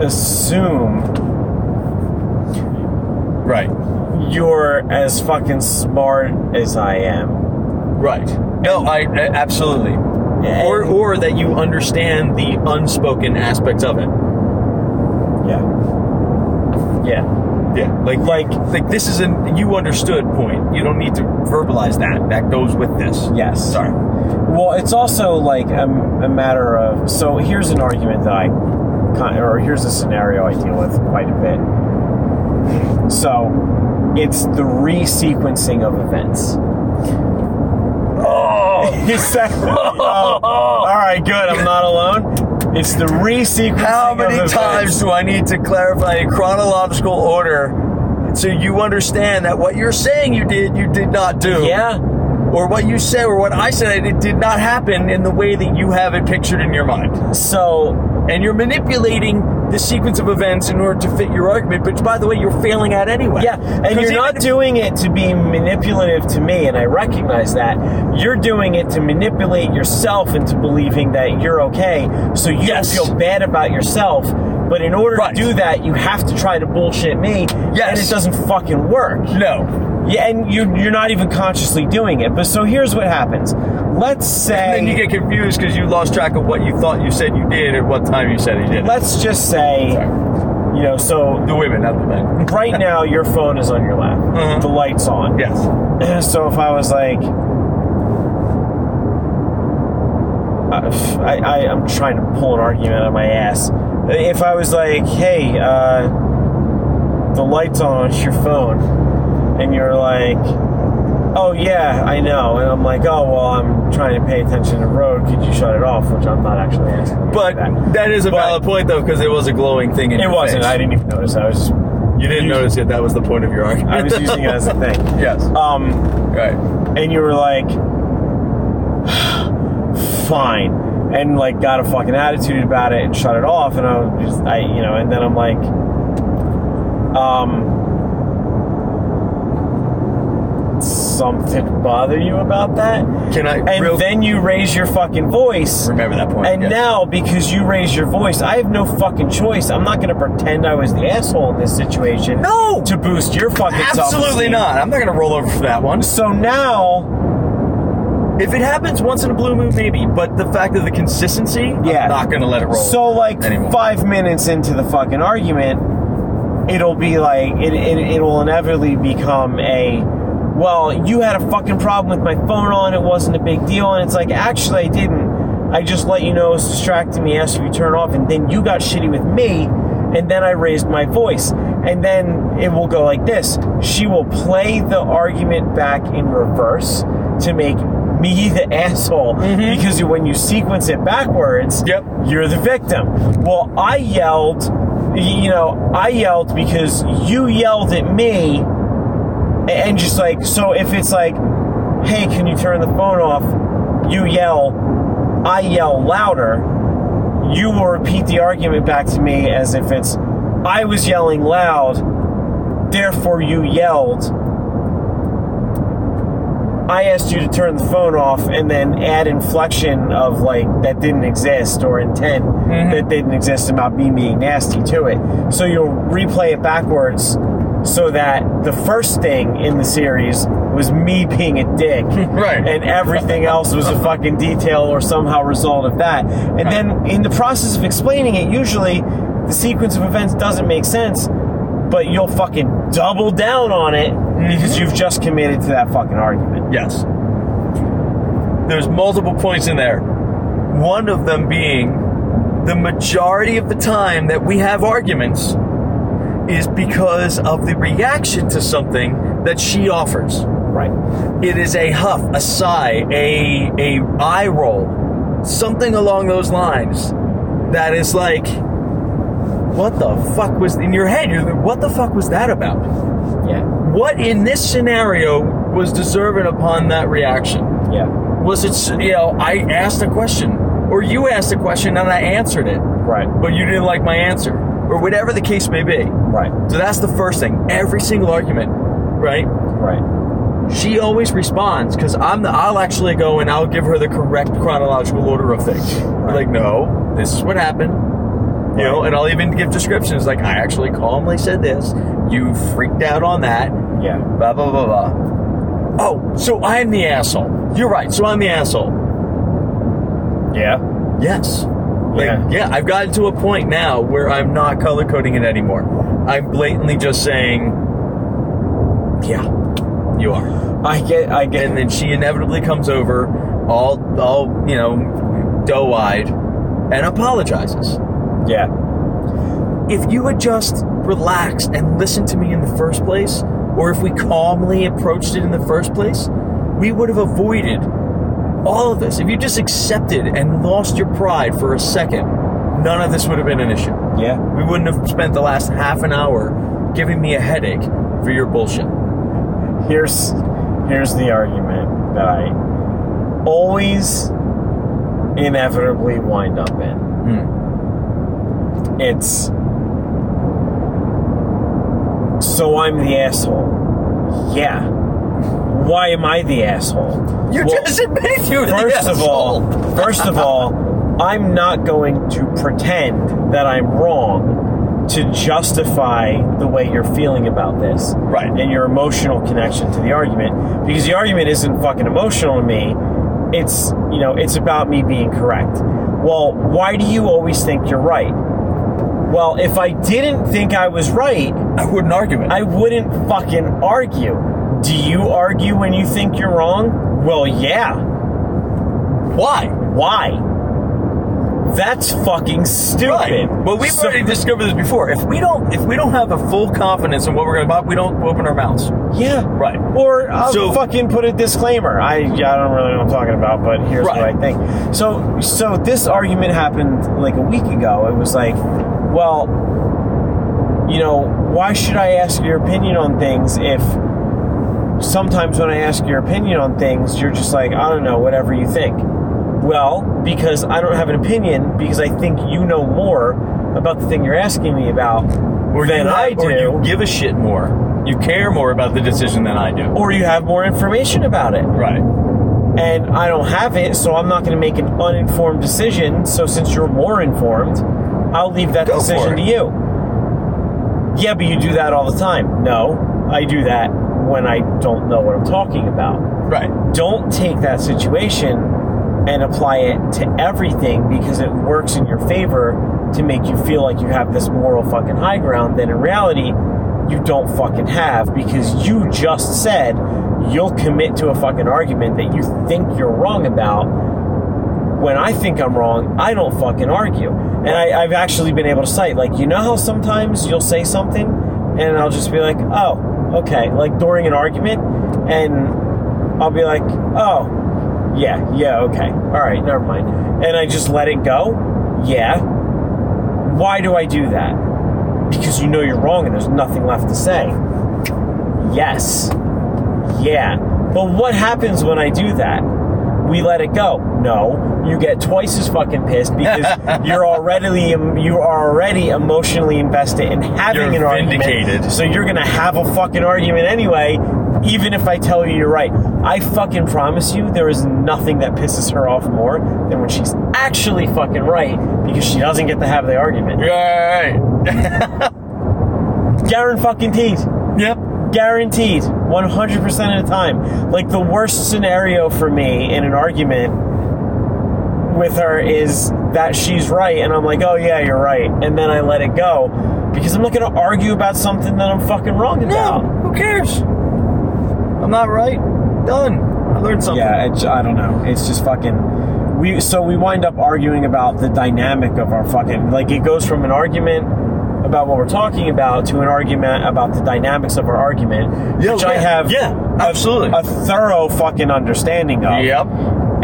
assume
Right.
You're as fucking smart as I am.
Right. No, I absolutely.
And-
Or or that you understand the unspoken aspects of it.
Yeah. Yeah.
Yeah. Like
Like-
like this is an you understood point. You don't need to verbalize that. That goes with this.
Yes.
Sorry.
Well, it's also like a, a matter of. So here's an argument that I, kind or here's a scenario I deal with quite a bit. So, it's the resequencing of events.
Oh.
Exactly. Oh, all right, good. I'm not alone. It's the resequencing.
How
of
many times do I need to clarify in chronological order so you understand that what you're saying you did, you did not do?
Yeah.
Or what you said, or what I said, it did not happen in the way that you have it pictured in your mind.
So
And you're manipulating the sequence of events in order to fit your argument, which, by the way, you're failing at anyway.
Yeah, and you're not doing it to be manipulative to me, and I recognize that. You're doing it to manipulate yourself into believing that you're okay, so you
Yes.
don't feel bad about yourself. But in order
Right.
to do that, you have to try to bullshit me,
Yes.
and it doesn't fucking work.
No.
Yeah, and you, you're not even consciously doing it. But so here's what happens. Let's say
And then you get confused because you lost track of what you thought you said you did or what time you said you did. it.
let's just say,
Sorry.
you know, so
The women, not the men.
right now your phone is on your lap,
Mhm.
the light's on.
Yes.
So if I was like, I, I, I'm trying to pull an argument out of my ass. If I was like, hey, uh, the light's on it's your phone, and you're like, oh yeah, I know, and I'm like, oh well, I'm trying to pay attention to the road. Could you shut it off? Which I'm not actually asking.
But
that.
that is a
But-
valid point, though, because it was a glowing thing in
it wasn't.
face.
I didn't even notice. I was
You didn't notice it. That was the point of your argument.
I was using it as a thing.
yes.
Um,
right.
and you were like, fine, and like got a fucking attitude about it and shut it off, and I was just, I, you know, and then I'm like, um, something bother you about that?
Can I?
And
real,
then you raise your fucking voice.
remember that point.
And
yes.
now, because you raise your voice, I have no fucking choice. I'm not going to pretend I was the asshole in this situation.
No!
To boost your fucking
absolutely not. I'm not going to roll over for that one.
So now,
If it happens once in a blue moon, maybe. But the fact of the consistency,
Yeah.
I'm not going to let it roll.
So like
anymore.
five minutes into the fucking argument, it'll be like it, it it will inevitably become a well, you had a fucking problem with my phone on, it wasn't a big deal, and it's like actually I didn't. I just let you know it's distracting me, asked you turn off, and then you got shitty with me, and then I raised my voice. And then it will go like this. She will play the argument back in reverse to make me the asshole mm-hmm. because when you sequence it backwards,
Yep.
you're the victim. Well, I yelled, you know, I yelled because you yelled at me, and just like, so if it's like, hey, can you turn the phone off? You yell, I yell louder, you will repeat the argument back to me as if it's, I was yelling loud, therefore you yelled. I asked you to turn the phone off and then add inflection of like that didn't exist or intent mm-hmm. that didn't exist about me being nasty to it. So you'll replay it backwards so that the first thing in the series was me being a dick.
Right.
And everything else was a fucking detail or somehow result of that. And then in the process of explaining it, usually the sequence of events doesn't make sense, but you'll fucking double down on it mm-hmm. because you've just committed to that fucking argument.
Yes. There's multiple points in there. One of them being the majority of the time that we have arguments is because of the reaction to something that she offers.
Right.
It is a huff, a sigh, a a eye roll, something along those lines that is like what the fuck was in your head? You're like, what the fuck was that about?
Yeah.
What in this scenario was deserving upon that reaction?
Yeah.
Was it, you know, I asked a question, or you asked a question and I answered it,
Right.
but you didn't like my answer, or whatever the case may be.
Right.
So that's the first thing. Every single argument, right?
Right.
She always responds because I'm. The, I'll actually go and I'll give her the correct chronological order of things. Be Like, no, this is what happened. You know, and I'll even give descriptions like I actually calmly said this. You freaked out on that.
Yeah.
Blah blah blah blah. Oh, so I'm the asshole. You're right. So I'm the asshole.
Yeah.
Yes. Like,
Yeah.
yeah. I've gotten to a point now where I'm not color coding it anymore. I'm blatantly just saying, yeah, you are.
I get. I get.
And then she inevitably comes over, all, all, you know, doe-eyed, and apologizes.
yeah.
If you had just relaxed and listened to me in the first place, or if we calmly approached it in the first place, we would have avoided all of this. If you just accepted and lost your pride for a second, none of this would have been an issue.
Yeah.
We wouldn't have spent the last half an hour giving me a headache for your bullshit.
Here's here's the argument that I always inevitably wind up in.
Hmm.
It's so I'm the asshole. Yeah. Why am I the asshole?
You
Well,
just admitted you
First of all, first of all, I'm not going to pretend that I'm wrong to justify the way you're feeling about this.
Right.
And your emotional connection to the argument. Because the argument isn't fucking emotional to me. It's, you know, it's about me being correct. Well, why do you always think you're right? Well, if I didn't think I was right,
I wouldn't argue it.
I wouldn't fucking argue. Do you argue when you think you're wrong? Well, yeah.
Why?
Why? That's fucking stupid.
Right. Well, we've
So-
already discovered this before. If we don't, if we don't have a full confidence in what we're going to buy, we don't open our mouths.
Yeah.
Right.
Or I'll
So-
fucking put a disclaimer. I yeah, I don't really know what I'm talking about, but here's what I
Right.
think. So so this argument happened like a week ago. It was like, well, you know, why should I ask your opinion on things if sometimes when I ask your opinion on things, you're just like, I don't know, whatever you think. Well, because I don't have an opinion because I think you know more about the thing you're asking me about
Or
than I do.
Or you give a shit more. You care more about the decision than I do.
or you have more information about it.
Right.
and I don't have it, so I'm not going to make an uninformed decision. So since you're more informed, I'll leave that
Go
decision to you. Yeah, but you do that all the time. No, I do that when I don't know what I'm talking about.
Right.
Don't take that situation and apply it to everything because it works in your favor to make you feel like you have this moral fucking high ground that in reality you don't fucking have because you just said you'll commit to a fucking argument that you think you're wrong about when I think I'm wrong, I don't fucking argue. And I, I've actually been able to cite, like, you know how sometimes you'll say something and I'll just be like, oh, okay, like during an argument, and I'll be like, oh, yeah, yeah, okay, all right, never mind. And I just let it go. Yeah. Why do I do that? Because you know you're wrong and there's nothing left to say. Yes. Yeah. But what happens when I do that? We let it go. No, you get twice as fucking pissed because you're already you are already emotionally invested in having
You're
an
vindicated.
argument. So you're gonna have a fucking argument anyway, even if I tell you you're right. I fucking promise you, there is nothing that pisses her off more than when she's actually fucking right because she doesn't get to have the argument.
Right.
Garen fucking teed.
yep.
Guaranteed. 100% of the time. Like, the worst scenario for me in an argument with her is that she's right, and I'm like, oh, yeah, you're right. And then I let it go because I'm not going to argue about something that I'm fucking wrong about.
No, who cares? I'm not right. Done. I learned something.
Yeah, it's, I don't know. It's just fucking. We so we wind up arguing about the dynamic of our fucking like it goes from an argument about what we're talking about to an argument about the dynamics of our argument,
Yeah,
which I have
yeah,
a-
absolutely.
a, thorough fucking understanding of.
Yep.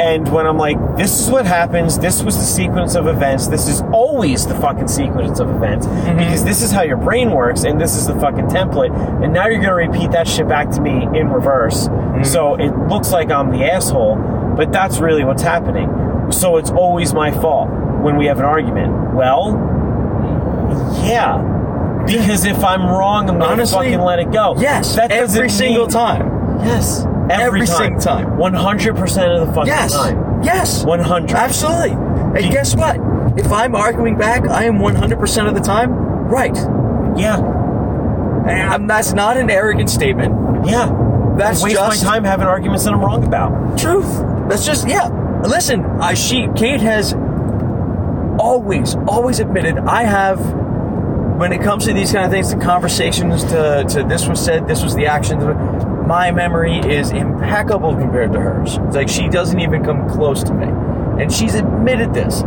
And when I'm like, this is what happens, this was the sequence of events, this is always the fucking sequence of events,
Mm-hmm.
because this is how your brain works, and this is the fucking template, and now you're gonna repeat that shit back to me in reverse.
Mm-hmm.
So it looks like I'm the asshole, but that's really what's happening. So it's always my fault when we have an argument. Well, yeah. Because if I'm wrong, I'm gonna
Honestly,
fucking let it go.
Yes.
that
every single
mean-
time.
Yes, every,
Every
time.
single time.
One hundred percent of the fucking
Yes.
time.
Yes.
One hundred.
Absolutely. And guess what? If I'm arguing back, I am 100% of the time right.
Yeah,
And that's not an arrogant statement.
yeah.
That's
I waste
just
my time having arguments that I'm wrong about.
truth. That's just yeah. Listen, I she Kate has always always admitted I have when it comes to these kind of things, the conversations to, to this was said, this was the action. My memory is impeccable compared to hers. It's like she doesn't even come close to me, and she's admitted this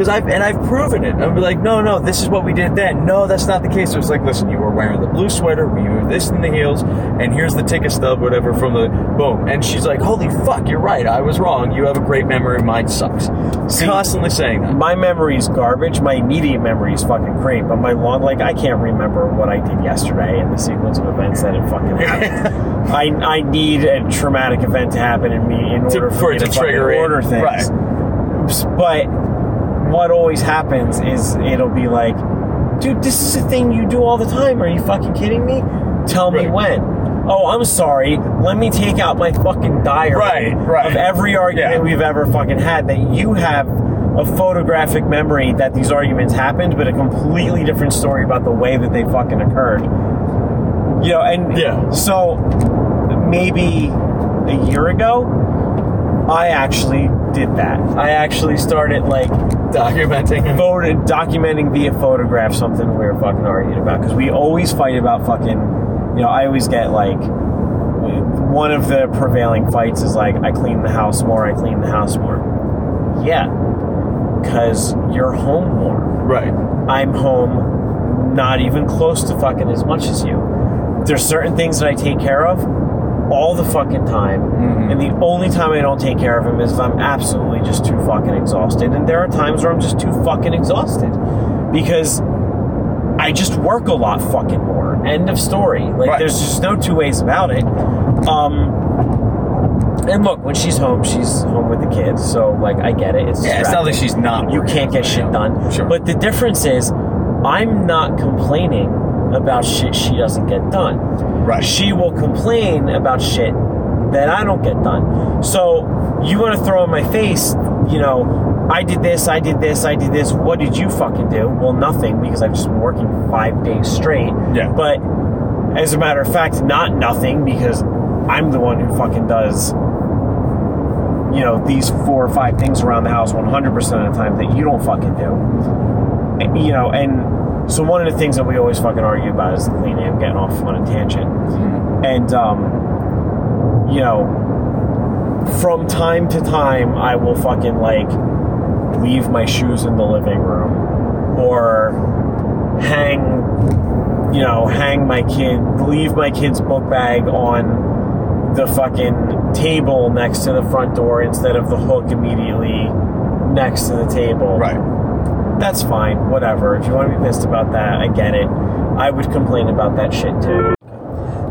because I've and I've proven it. I'll be like, no, no, this is what we did then. No, that's not the case. It was like, listen, you were wearing the blue sweater, we were this in the heels, and here's the ticket stub, whatever, from the boom. And she's like, holy fuck, you're right. I was wrong. You have a great memory. Mine sucks.
See,
Constantly saying that.
My memory is garbage. My immediate memory is fucking great, but my long, like, I can't remember what I did yesterday and the sequence of events that it fucking happened. I, I need a traumatic event to happen in me in
To-
order for,
for
me to,
to trigger
order things.
Right.
But what always happens is it'll be like, dude, this is a thing you do all the time. Are you fucking kidding me? Tell me
Right.
when. Oh, I'm sorry. Let me take out my fucking diary
Right, right.
of every argument
Yeah.
we've ever fucking had that you have a photographic memory that these arguments happened, but a completely different story about the way that they fucking occurred. You know, and
Yeah.
so maybe a year ago, I actually did that. I actually started like
Documenting.
photo documenting via photograph something we were fucking arguing about because we always fight about fucking. You know, I always get like one of the prevailing fights is like I clean the house more, I clean the house more. Yeah, because you're home more.
Right.
I'm home not even close to fucking as much as you. There's certain things that I take care of all the fucking time,
Mm-hmm.
and the only time I don't take care of him is if I'm absolutely just too fucking exhausted. And there are times where I'm just too fucking exhausted because I just work a lot fucking more. End of story. Like
Right.
there's just no two ways about it. Um, and look, when she's home, she's home with the kids, so like I get it. It's
Yeah, it's not like she's not.
you can't get shit done.
Sure.
But the difference is, I'm not complaining about shit she doesn't get done.
Right.
She will complain about shit that I don't get done. So you want to throw in my face, you know, I did this, I did this, I did this. What did you fucking do? Well, nothing because I've just been working five days straight.
Yeah.
But as a matter of fact, not nothing because I'm the one who fucking does you know these four or five things around the house 100% of the time that you don't fucking do you know and so one of the things that we always fucking argue about is the cleaning i'm getting off on a tangent. And um you know from time to time i will fucking like leave my shoes in the living room or hang you know hang my kid leave my kid's book bag on the fucking table next to the front door instead of the hook immediately next to the table.
Right.
That's fine whatever. If you want to be pissed about that i get it. I would complain about that shit too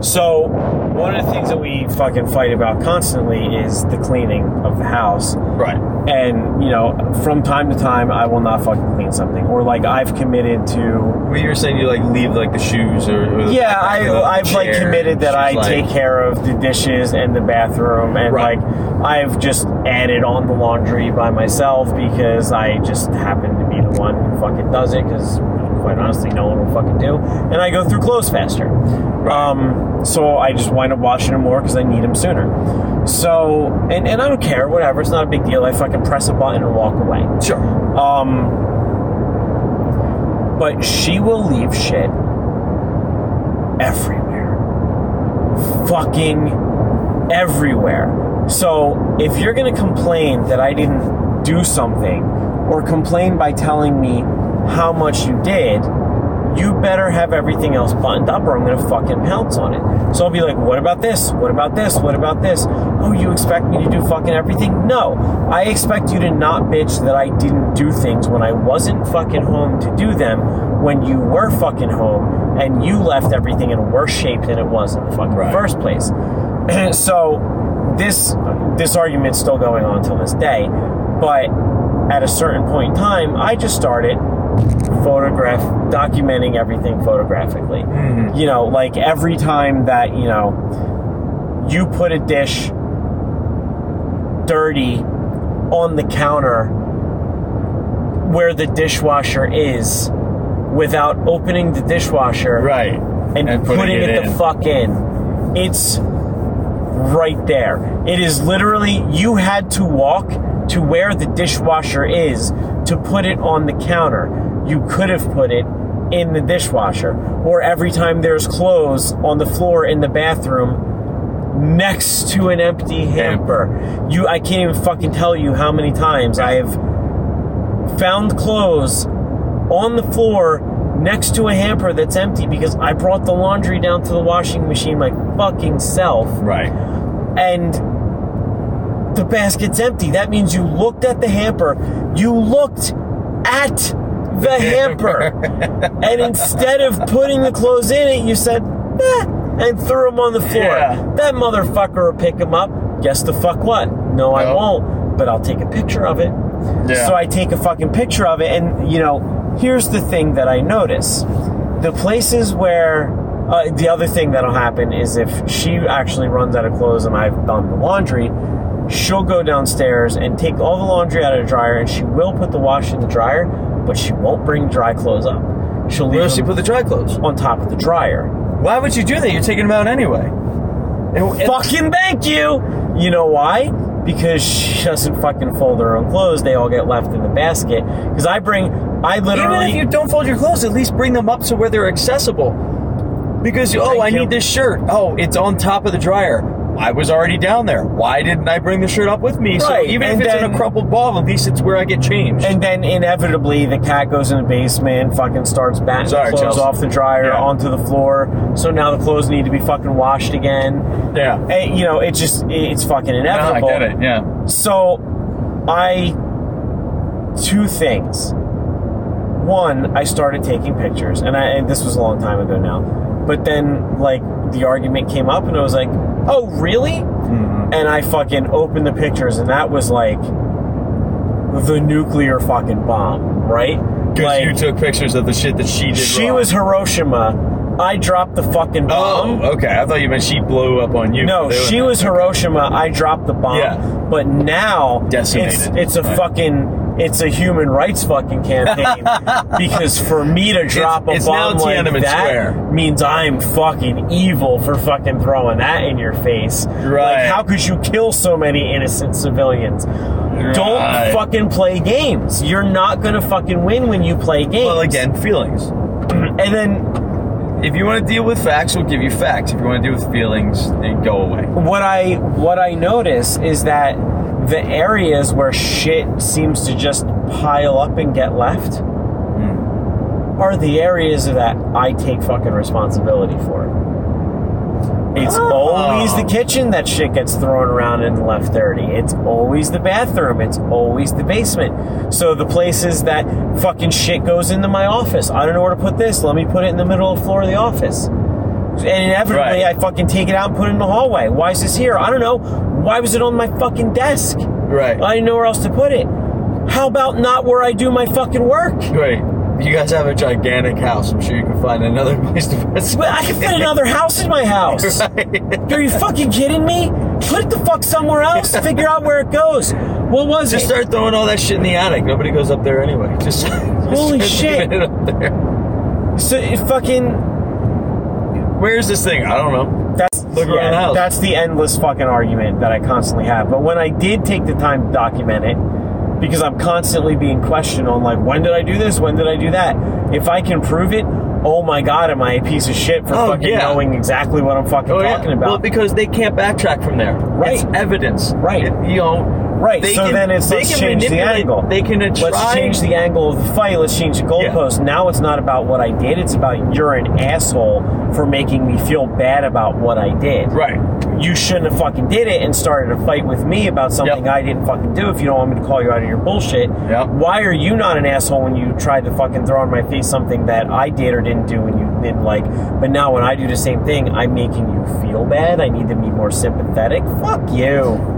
so one of the things that we fucking fight about constantly is the cleaning of the house
Right.
and you know from time to time i will not fucking clean something or like i've committed to
Well, you were saying you like leave like the shoes or, or
yeah i
the
i've like committed that i
like-
take care of the dishes and the bathroom and
Right.
like i've just added on the laundry by myself because i just happen to be the one who fucking does it because quite honestly no one will fucking do and i go through clothes faster um, so i just wind up washing them more because i need them sooner so and, and i don't care whatever it's not a big deal i fucking press a button and walk away
Sure.
um, but she will leave shit everywhere. Fucking everywhere. So if you're gonna complain that I didn't do something, or complain by telling me how much you did, you better have everything else buttoned up or I'm gonna fucking pounce on it. So I'll be like, what about this? What about this? What about this? Oh, you expect me to do fucking everything? No. I expect you to not bitch that I didn't do things when I wasn't fucking home to do them when you were fucking home and you left everything in worse shape than it was in the fucking
Right.
first place. so this this argument's still going on till this day, but at a certain point in time, I just started photograph documenting everything photographically. Mm-hmm. You know, like every time that, you know, you put a dish dirty on the counter where the dishwasher is without opening the dishwasher
Right.
and,
And
putting,
putting
it,
it
the fuck in. It's right there. It is literally you had to walk to where the dishwasher is to put it on the counter. You could have put it in the dishwasher. Or every time there's clothes on the floor in the bathroom next to an empty hamper. You I can't even fucking tell you how many times I have found clothes on the floor next to a hamper that's empty because I brought the laundry down to the washing machine my fucking self
Right.
and the basket's empty. That means you looked at the hamper, you looked at the hamper, and instead of putting the clothes in it, you said, eh, and threw them on the floor.
Yeah.
That motherfucker will pick them up. Guess the fuck what? No, I won't, but I'll take a picture of it.
Yeah.
So I take a fucking picture of it, and you know, here's the thing that I notice: the places where uh, the other thing that'll happen is if she actually runs out of clothes and I've done the laundry, she'll go downstairs and take all the laundry out of the dryer, and she will put the wash in the dryer, but she won't bring dry clothes up. She'll leave
Where she
them
put the dry clothes?
on top of the dryer.
Why would you do that? You're taking them out anyway. And- and-
Fucking thank you. You know why? Because she doesn't fucking fold her own clothes. They all get left in the basket. Because I bring, I literally.
Even if you don't fold your clothes, at least bring them up to where they're accessible. Because oh,
Thank
I
you.
need this shirt. Oh, it's on top of the dryer. I was already down there. Why didn't I bring the shirt up with me? So
Right,
even
and
if it's in a crumpled ball, at least it's where I get changed.
And then inevitably, the cat goes in the basement, fucking starts batting
Sorry,
the clothes
Chelsea.
off the dryer
Yeah.
onto the floor. So now the clothes need to be fucking washed again.
yeah.
And, you know, it just it's fucking
No, I
inevitable.
get it. Yeah.
So, I two things. One, I started taking pictures, and, I, and this was a long time ago now. But then, like, the argument came up, and I was like, "Oh, really?"
Mm-hmm.
And I fucking opened the pictures, and that was like the nuclear fucking bomb, right?
Because
Like,
you took pictures of the shit that she did.
she
wrong.
was Hiroshima. I dropped the fucking bomb.
Oh, okay. I thought you meant she blew up on you.
No, she was Hiroshima. I dropped the bomb.
Yeah.
But now
Decimated.
it's it's a
Right.
fucking it's a human rights fucking campaign because for me to drop
it's
a
now
bomb like that
Square.
means I'm fucking evil for fucking throwing that in your face.
Right.
Like how could you kill so many innocent civilians? Don't fucking play games. You're not gonna fucking win when you play games.
Well, again, feelings.
and then
If you want to deal with facts, we'll give you facts. If you want to deal with feelings, they go away.
what I what I notice is that the areas where shit seems to just pile up and get left
Hmm.
are the areas that I take fucking responsibility for. It's
Oh.
always the kitchen that shit gets thrown around and left dirty. It's always the bathroom. It's always the basement. So the places that fucking shit goes into my office. I don't know where to put this. Let me put it in the middle of the floor of the office. And inevitably,
Right.
I fucking take it out and put it in the hallway. Why is this here? I don't know. Why was it on my fucking desk?
Right.
I didn't know where else to put it. How about not where I do my fucking work?
Great. You guys have a gigantic house. I'm sure you can find another place to put it.
Well, I can fit another house in my house.
Right.
Are you fucking kidding me? Put it the fuck somewhere else. Figure out where it goes. What was
Just
it?
Just start throwing all that shit in the attic. Nobody goes up there anyway. Just, just
Holy shit.
It up there.
So it fucking.
Where's this thing? I don't know.
That's
Look around the house.
That's the endless fucking argument that I constantly have. But when I did take the time to document it, because I'm constantly being questioned on like when did I do this? When did I do that? If I can prove it, oh my god, am I a piece of shit for
Oh,
fucking
yeah.
knowing exactly what I'm fucking
Oh, yeah.
talking about?
Well, because they can't backtrack from there.
Right.
It's evidence.
Right.
It- you know.
Right.
They
so
can-
then it's
they
let's change the angle.
They can try.
Let's change the angle of the fight. Let's change the goalpost. Now it's not about what I did. It's about you're an asshole for making me feel bad about what I did.
Right.
You shouldn't have fucking did it and started a fight with me about something
Yep.
I didn't fucking do. If you don't want me to call you out of your bullshit,
Yep.
why are you not an asshole when you tried to fucking throw in my face something that I did or didn't do and you didn't like? But now when I do the same thing, I'm making you feel bad. I need to be more sympathetic. Fuck you.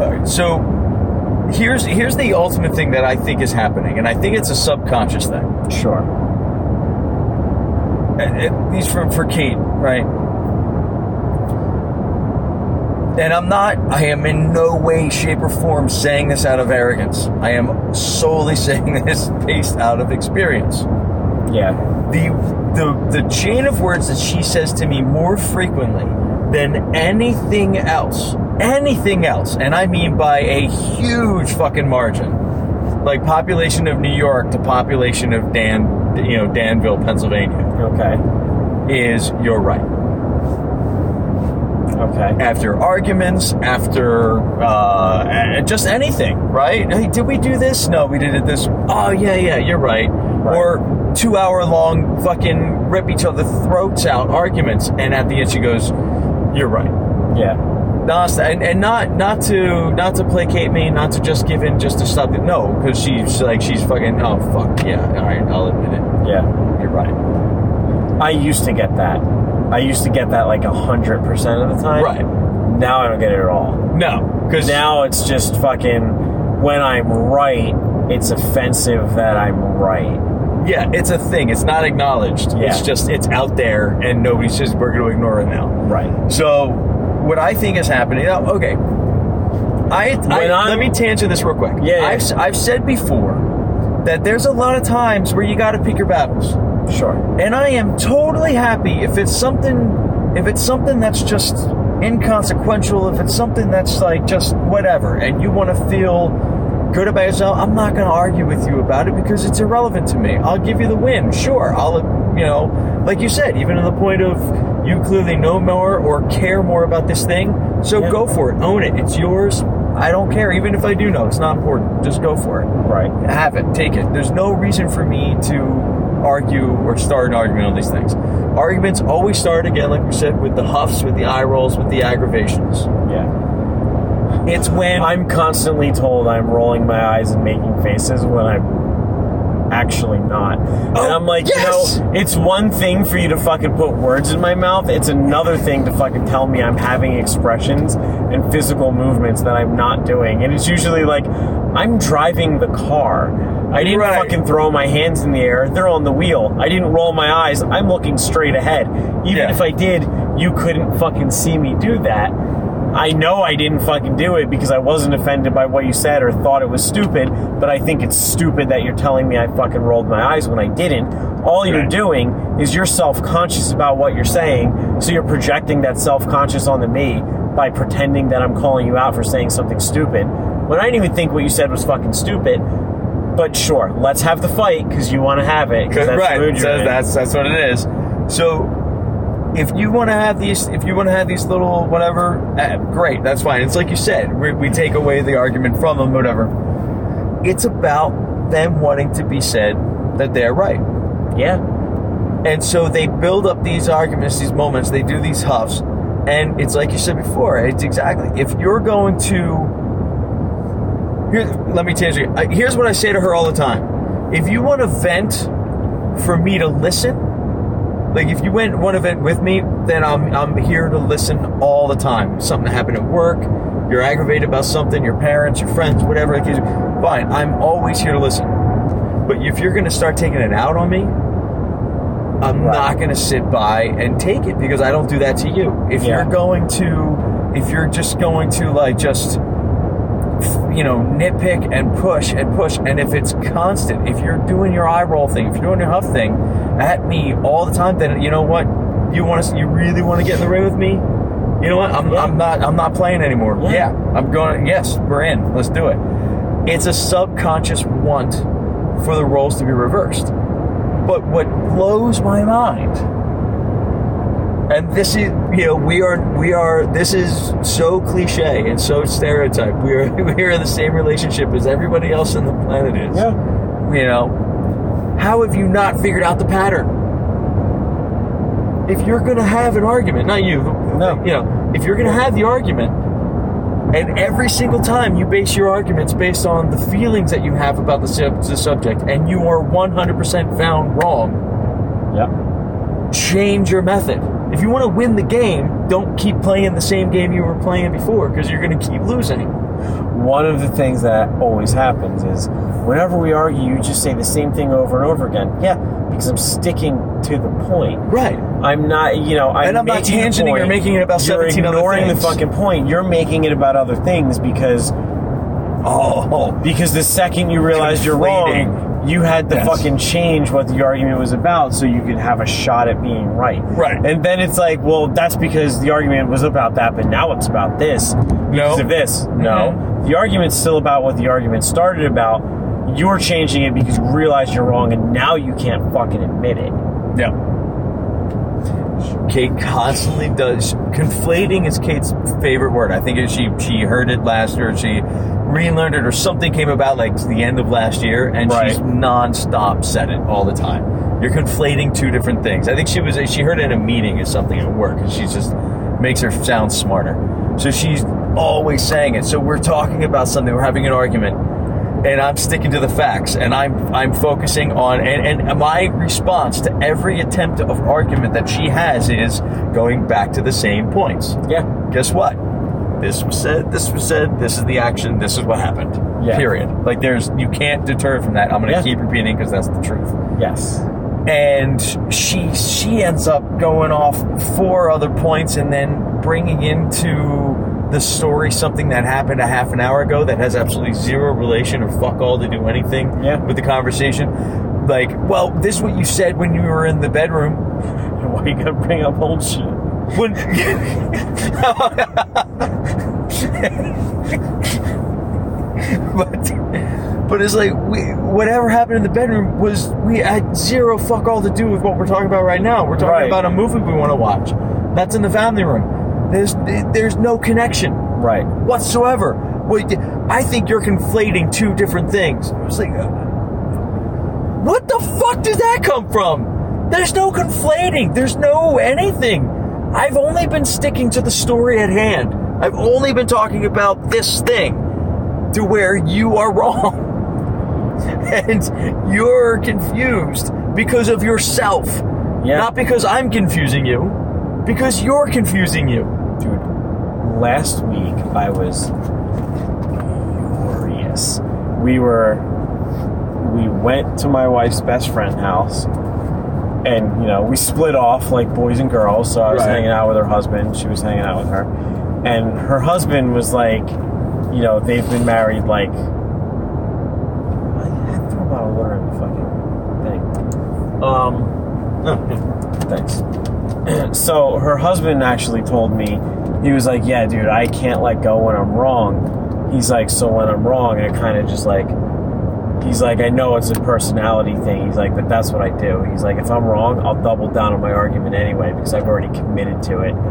Right, so here's here's the ultimate thing that I think is happening, and I think it's a subconscious thing.
Sure.
At least for for Kate, right? And I'm not. I am in no way, shape, or form saying this out of arrogance. I am solely saying this based out of experience.
Yeah.
the the the chain of words that she says to me more frequently than anything else anything else and i mean by a huge fucking margin like population of new york to population of dan you know danville pennsylvania
Okay.
is you're right
Okay.
after arguments after uh, just anything right hey did we do this no we did it this oh yeah yeah you're right,
Right.
or two hour long fucking rip each other throats out arguments and at the end she goes you're right
Yeah.
And, and not not to not to placate me not to just give in just to stop it no because she's like she's fucking oh fuck yeah all right i'll admit it
Yeah.
you're right
I used to get that. I used to get that like a hundred percent of the time.
Right.
Now I don't get it at all.
no because
Now it's just fucking when I'm right, it's offensive that I'm right.
Yeah, it's a thing. It's not acknowledged.
Yeah.
It's just it's out there, and nobody says we're going to ignore it now.
Right.
So, what I think is happening. Okay, I, I let me tangent this real quick.
Yeah, yeah.
I've I've said before that there's a lot of times where you got to pick your battles,
Sure.
and I am totally happy if it's something if it's something that's just inconsequential, if it's something that's like just whatever, and you want to feel good about yourself, I'm not going to argue with you about it because it's irrelevant to me. I'll give you the win. Sure. I'll, you know, like you said, even to the point of you clearly know more or care more about this thing. So
Yeah.
go for it. Own it. It's yours. I don't care. Even if I do know, it's not important. Just go for it.
Right.
Have it. Take it. There's no reason for me to argue or start an argument on these things. Arguments always start again, like we said, with the huffs, with the eye rolls, with the aggravations.
Yeah.
It's when
I'm constantly told I'm rolling my eyes and making faces when I'm actually not. and
Oh,
I'm like,
yes!
you know, it's one thing for you to fucking put words in my mouth. It's another thing to fucking tell me I'm having expressions and physical movements that I'm not doing. And it's usually like, I'm driving the car. I didn't
Right.
fucking throw my hands in the air. They're on the wheel. I didn't roll my eyes. I'm looking straight ahead. Even
Yeah.
if I did, you couldn't fucking see me do that. I know I didn't fucking do it because I wasn't offended by what you said or thought it was stupid, but I think it's stupid that you're telling me I fucking rolled my eyes when I didn't. All you're
Right.
doing is you're self conscious about what you're saying, so you're projecting that self conscious onto me by pretending that I'm calling you out for saying something stupid when I didn't even think what you said was fucking stupid. But sure, let's have the fight because you want to have it. 'cause that's
right. So that's that's what it is. So if you want to have these, if you want to have these little whatever, uh, great. That's fine. It's like you said. We, we take away the argument from them, whatever. It's about them wanting to be said that they're right.
Yeah.
And so they build up these arguments, these moments, they do these huffs. And it's like you said before, it's exactly. If you're going to. Here, let me tell you. Here's what I say to her all the time. If you want to vent for me to listen, like if you went one event with me, then I'm I'm here to listen all the time. Something happened at work, you're aggravated about something, your parents, your friends, whatever it is. Fine, I'm always here to listen. But if you're going to start taking it out on me, I'm
Right.
not going to sit by and take it because I don't do that to you. If
Yeah.
you're going to, if you're just going to like just, you know, nitpick and push and push, and if it's constant, if you're doing your eye roll thing, if you're doing your huff thing at me all the time, then you know what? You want to, you really want to get in the ring with me? You know what? I'm,
Yeah.
I'm not, I'm not playing anymore.
Yeah.
yeah, I'm going. Yes, we're in. Let's do it. It's a subconscious want for the roles to be reversed. But what blows my mind, and this is, you know, we are, we are, this is so cliche and so stereotyped. We are, we are in the same relationship as everybody else on the planet is.
Yeah.
You know, how have you not figured out the pattern? If you're going to have an argument, not you,
No.
you know, if you're going to have the argument, and every single time you base your arguments based on the feelings that you have about the, sub- the subject, and you are 100% found wrong,
Yeah.
Change your method. If you want to win the game, don't keep playing the same game you were playing before because you're going to keep losing.
One of the things that always happens is whenever we argue, you just say the same thing over and over again. Yeah, because I'm sticking to the point.
Right.
I'm not, you know, I'm
And I'm not tangenting or making it about
You're
17 other
ignoring the fucking point. You're making it about other things because
Oh,
because the second you realized you're wrong, you had to
Yes.
fucking change what the argument was about so you could have a shot at being right.
Right.
And then it's like, well, that's because the argument was about that, but now it's about this because
No.
of this. No.
Mhm.
The argument's still about what the argument started about. You're changing it because you realize you're wrong and now you can't fucking admit it.
yeah. Kate constantly does conflating is Kate's favorite word. I think she she heard it last year, she relearned it, or something came about like the end of last year, and
Right.
she's nonstop said it all the time. You're conflating two different things. I think she was she heard it in a meeting or something at work, and she just makes her sound smarter. So she's always saying it. So we're talking about something, we're having an argument, and I'm sticking to the facts, and I'm I'm focusing on and, and my response to every attempt of argument that she has is going back to the same points.
Yeah.
Guess what? This was said. This was said. This is the action. This is what happened.
Yeah.
Period. Like there's you can't deter from that. I'm going to
Yeah.
keep repeating because that's the truth
Yes.
and she she ends up going off four other points and then bringing into the story something that happened a half an hour ago that has absolutely zero relation or fuck all to do anything
Yeah.
with the conversation like well this is what you said when you were in the bedroom
Why you gotta bring up old shit?
when but but it's like we whatever happened in the bedroom was we had zero fuck all to do with what we're talking about right now. We're talking
Right.
about a movie we want to watch. That's in the family room. There's there's no connection
Right.
whatsoever. Wait, I think you're conflating two different things. It's like, uh, what the fuck does that come from? There's no conflating. There's no anything. I've only been sticking to the story at hand. I've only been talking about this thing to where you are wrong. and you're confused because of yourself.
Yeah.
Not because I'm confusing you, because you're confusing you.
Dude, last week I was furious. We were, we went to my wife's best friend house, and you know we split off like boys and girls. So I was
Right.
hanging out with her husband, she was hanging out with her, and her husband was like, you know, they've been married like. I to a bottle of water in the fucking thing. Um. Thanks. so her husband actually told me he was like yeah dude i can't let go when i'm wrong. He's like so when i'm wrong i kind of just like he's like i know it's a personality thing. He's like but that's what i do. He's like if i'm wrong i'll double down on my argument anyway because i've already committed to it.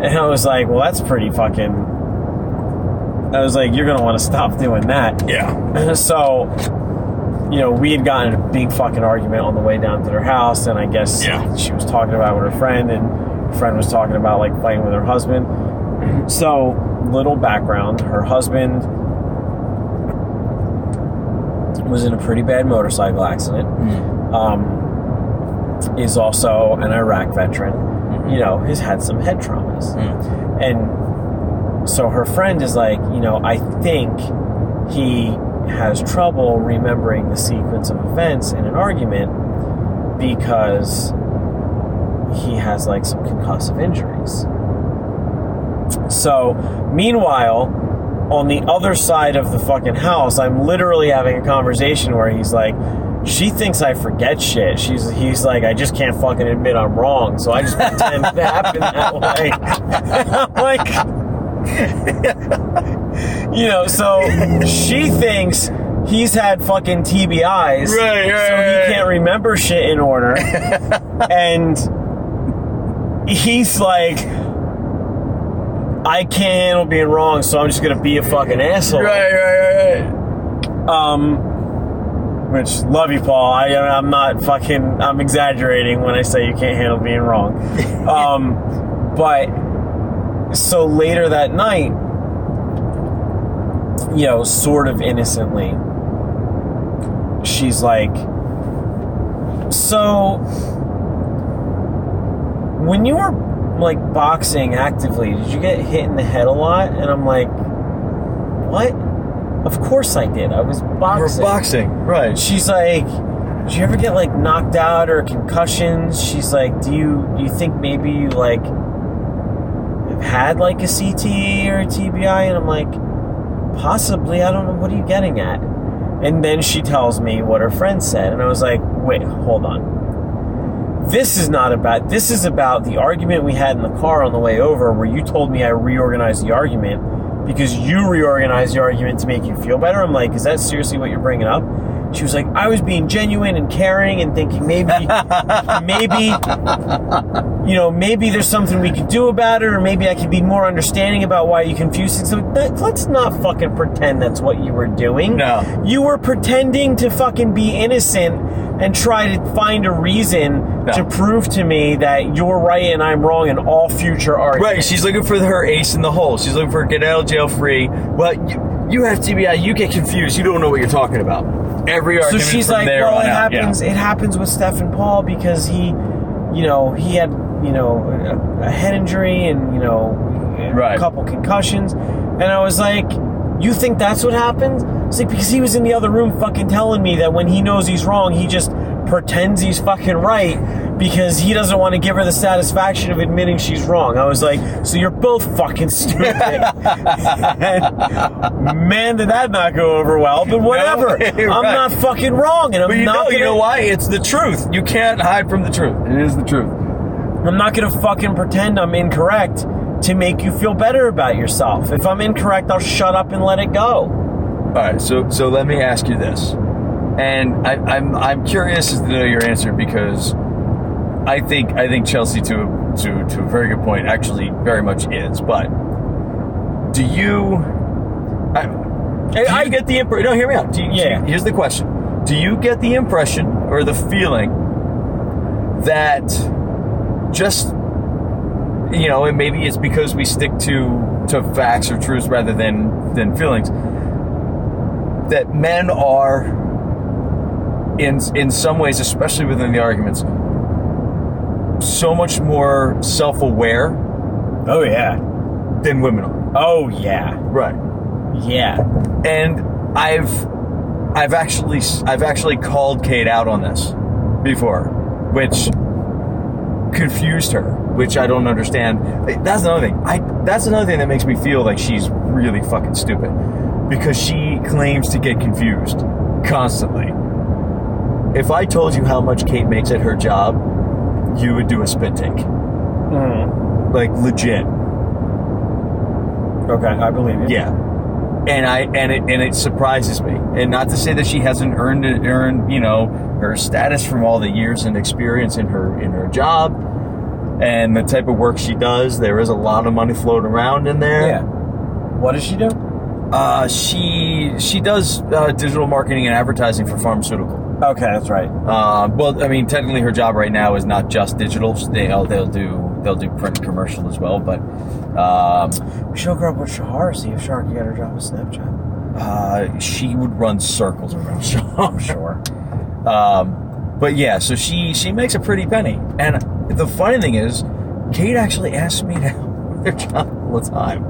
And i was like well that's pretty fucking i was like you're gonna want to stop doing that.
Yeah.
so you know, we had gotten in a big fucking argument on the way down to their house, and I guess
Yeah.
she was talking about it with her friend, and her friend was talking about like fighting with her husband. So, little background: her husband was in a pretty bad motorcycle accident. Mm. Um, is also an Iraq veteran. Mm-hmm. You know, has had some head traumas, mm. and so her friend is like, you know, I think he has trouble remembering the sequence of events in an argument because he has like some concussive injuries. So, meanwhile, on the other side of the fucking house, I'm literally having a conversation where he's like, she thinks I forget shit. She's he's like, I just can't fucking admit I'm wrong, so I just pretend it happened that way. I'm like, you know, so she thinks he's had fucking TBIs,
Right, right,
so
right.
he can't remember shit in order, and he's like, I can't handle being wrong, so I'm just gonna be a fucking asshole.
Right, right, right,
Um, which love you, Paul. I, I'm not fucking. I'm exaggerating when I say you can't handle being wrong. um, but so later that night, you know, sort of innocently, she's like, "So, when you were like boxing actively, did you get hit in the head a lot?" And I'm like, "What?" Of course I did. I was
We're
boxing.
boxing, right?
She's like, "Did you ever get like knocked out or concussions?" She's like, "Do you do you think maybe you like have had like a CTE or a TBI?" And I'm like, "Possibly. I don't know. What are you getting at?" And then she tells me what her friend said, and I was like, "Wait, hold on. This is not about. This is about the argument we had in the car on the way over, where you told me I reorganized the argument." because you reorganized the argument to make you feel better. I'm like, is that seriously what you're bringing up? She was like, I was being genuine and caring and thinking maybe, maybe, you know, maybe there's something we could do about it, or maybe I could be more understanding about why you confused things. So that, let's not fucking pretend that's what you were doing.
No.
You were pretending to fucking be innocent and try to find a reason
No.
to prove to me that you're right and I'm wrong in all future arguments.
Right, she's looking for her ace in the hole. She's looking for get out of jail free. Well, you, you have TBI. You get confused. You don't know what you're talking about. Every
so she's like, well, it
out, yeah.
happens. It happens with Stephen Paul because he, you know, he had, you know, a, a head injury and you know, a couple concussions, and I was like, you think that's what happened? It's like because he was in the other room fucking telling me that when he knows he's wrong, he just pretends he's fucking right because he doesn't want to give her the satisfaction of admitting she's wrong. I was like, so you're both fucking stupid. man, did that not go over well, but whatever.
No,
I'm not fucking wrong, and I'm
But you
not
know,
gonna,
you know why? It's the truth. You can't hide from the truth. It is the truth.
I'm not gonna fucking pretend I'm incorrect to make you feel better about yourself. If I'm incorrect, I'll shut up and let it go.
All right, so so let me ask you this, and I, I'm I'm curious as to know your answer because I think I think Chelsea to a, to to a very good point actually very much is. But do you? I, do
I-
you get the impression? No, hear me out. Do you, do you-
Yeah.
here's the question: Do you get the impression or the feeling that just you know, and maybe it's because we stick to to facts or truths rather than than feelings. That men are, in in some ways, especially within the arguments, so much more self aware
Oh yeah.
than women are.
Oh yeah.
Right.
Yeah.
And I've I've actually I've actually called Kate out on this before, which confused her, which I don't understand. That's another thing. I that's another thing that makes me feel like she's really fucking stupid because she claims to get confused constantly. If I told you how much Kate makes at her job, you would do a spit take.
Mm.
Like legit.
Okay, I believe you.
Yeah. And I and it and it surprises me. And not to say that she hasn't earned it, earned you know her status from all the years and experience in her in her job and the type of work she does. There is a lot of money floating around in there.
Yeah. What does she do?
Uh, she she she does uh, digital marketing and advertising for pharmaceutical.
Okay, that's right.
Uh, well, I mean, technically, her job right now is not just digital. They they'll do they'll do print commercial as well. But um,
We should hook her up with Shahar, see if Shahar can get her job with Snapchat.
uh, she would run circles around Sean.
Sure.
Um, but yeah, so she she makes a pretty penny. And the funny thing is, Kate actually asked me to help with her job all the time.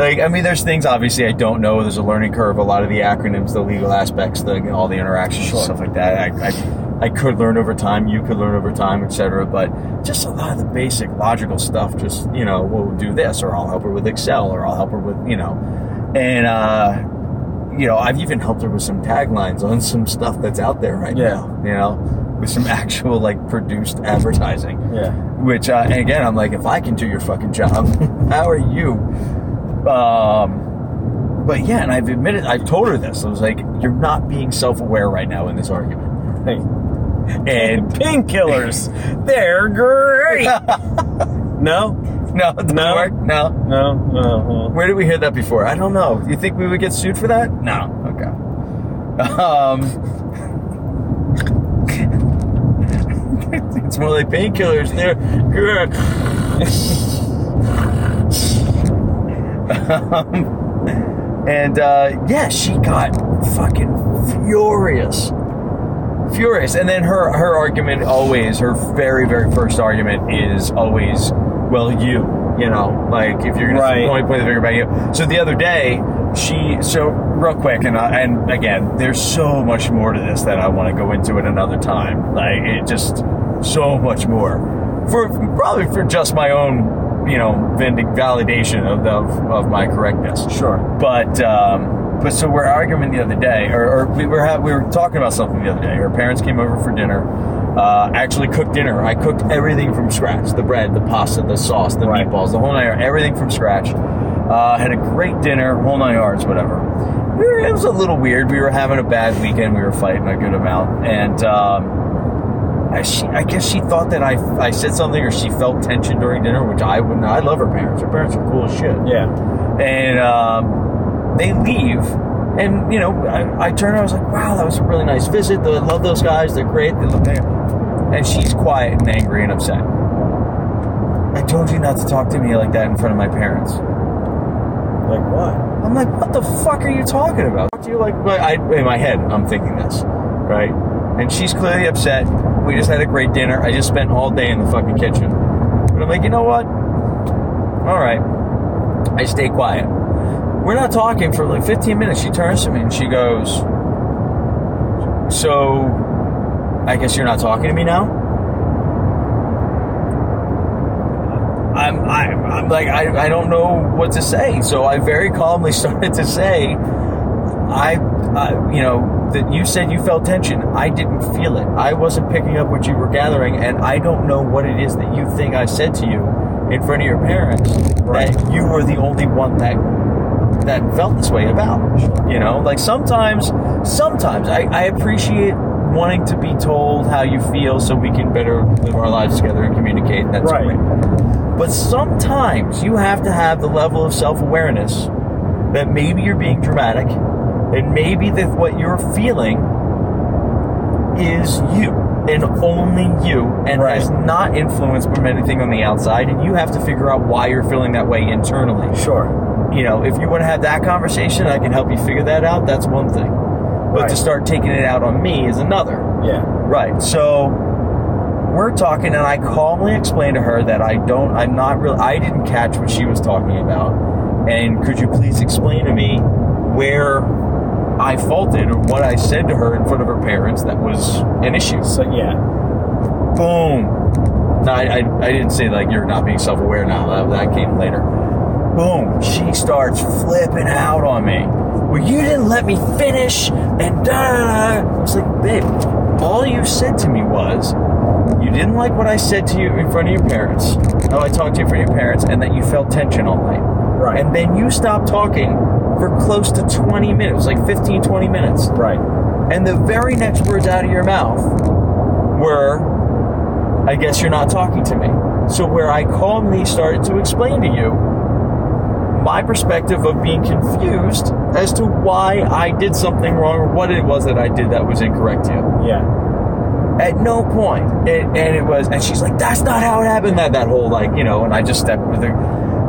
Like, I mean, there's things obviously I don't know. There's a learning curve. A lot of the acronyms, the legal aspects, the all the interactions,
Sure.
stuff like that. I, I I could learn over time. You could learn over time, etc. But just a lot of the basic logical stuff. Just you know, we'll do this, or I'll help her with Excel, or I'll help her with you know, and uh, you know, I've even helped her with some taglines on some stuff that's out there right
Yeah.
now. You know, with some actual like produced advertising.
Yeah.
Which, uh, and again, I'm like, if I can do your fucking job, how are you? Um, but yeah, and I've admitted, I've told her this. I was like, you're not being self-aware right now in this argument.
Hey,
And
painkillers, they're great. no,
no,
No.
work. No.
no, no.
Where did we hear that before? I don't know. You think we would get sued for that? No. Okay. Um, it's more like painkillers. They're good. Um, and uh, yeah, she got fucking furious. Furious. And then her her argument always, her very, very first argument is always, well, you. You know, like if you're gonna
Right.
point, point the finger about you. So the other day, she so real quick, and I, and again, there's so much more to this that I want to go into at another time. Like it just so much more for probably for just my own, you know, vindic- validation of, of of my correctness.
Sure.
But um, but so we're arguing the other day, or, or we were ha- we were talking about something the other day. Her parents came over for dinner. Uh, actually cooked dinner. I cooked everything from scratch: the bread, the pasta, the sauce, the
Right.
meatballs, the whole nine yards. Everything from scratch. Uh, had a great dinner, whole nine yards, whatever. We were, it was a little weird. We were having a bad weekend. We were fighting a good amount, and. Um, she, I guess she thought that I, I said something or she felt tension during dinner, which I wouldn't. I love her parents. Her parents are cool as shit
Yeah.
and um, they leave. And you know, I, I turned. I was like, "Wow, that was a really nice visit. I love those guys. They're great. They look." And she's quiet and angry and upset. I told you not to talk to me like that in front of my parents.
Like what?
I'm like, what the fuck are you talking about? Talk to you like, like I, in my head, I'm thinking this, right? And she's clearly upset. We just had a great dinner. I just spent all day in the fucking kitchen. But I'm like, you know what? All right. I stay quiet. We're not talking for like 15 minutes. She turns to me and she goes, So, I guess you're not talking to me now? I'm, I'm, I'm like, I, I don't know what to say. So I very calmly started to say, I, I, you know, that you said you felt tension. I didn't feel it. I wasn't picking up what you were gathering, and I don't know what it is that you think I said to you in front of your parents
Right.
that you were the only one that that felt this way about. You know, like sometimes, sometimes I, I appreciate wanting to be told how you feel so we can better live our lives together and communicate. That's
Right.
great. But sometimes you have to have the level of self awareness that maybe you're being dramatic, and maybe that what you're feeling is you and only you, and
Right.
is not influenced by anything on the outside. And you have to figure out why you're feeling that way internally.
Sure.
You know, if you want to have that conversation, I can help you figure that out. That's one thing. But to start taking it out on me is another.
Yeah.
Right. So we're talking, and I calmly explained to her that I don't, I'm not real, I didn't catch what she was talking about. And could you please explain to me where I faulted or what I said to her in front of her parents that was an issue?
So yeah.
Boom. No, I, I, I didn't say like you're not being self aware now. That, that came later. Boom. She starts flipping out on me. Well, you didn't let me finish, and da da da. I was like, babe, all you said to me was you didn't like what I said to you in front of your parents. How I talked to you in front of your parents, and that you felt tension all night.
Right.
And then you stopped talking for close to 20 minutes, like 15, 20 minutes.
Right.
And the very next words out of your mouth were, I guess you're not talking to me. So, where I calmly started to explain to you, my perspective of being confused as to why I did something wrong or what it was that I did that was incorrect to you.
Yeah.
At no point, it, and it was, and she's like, "That's not how it happened." That that whole like, you know, and I just stepped with her,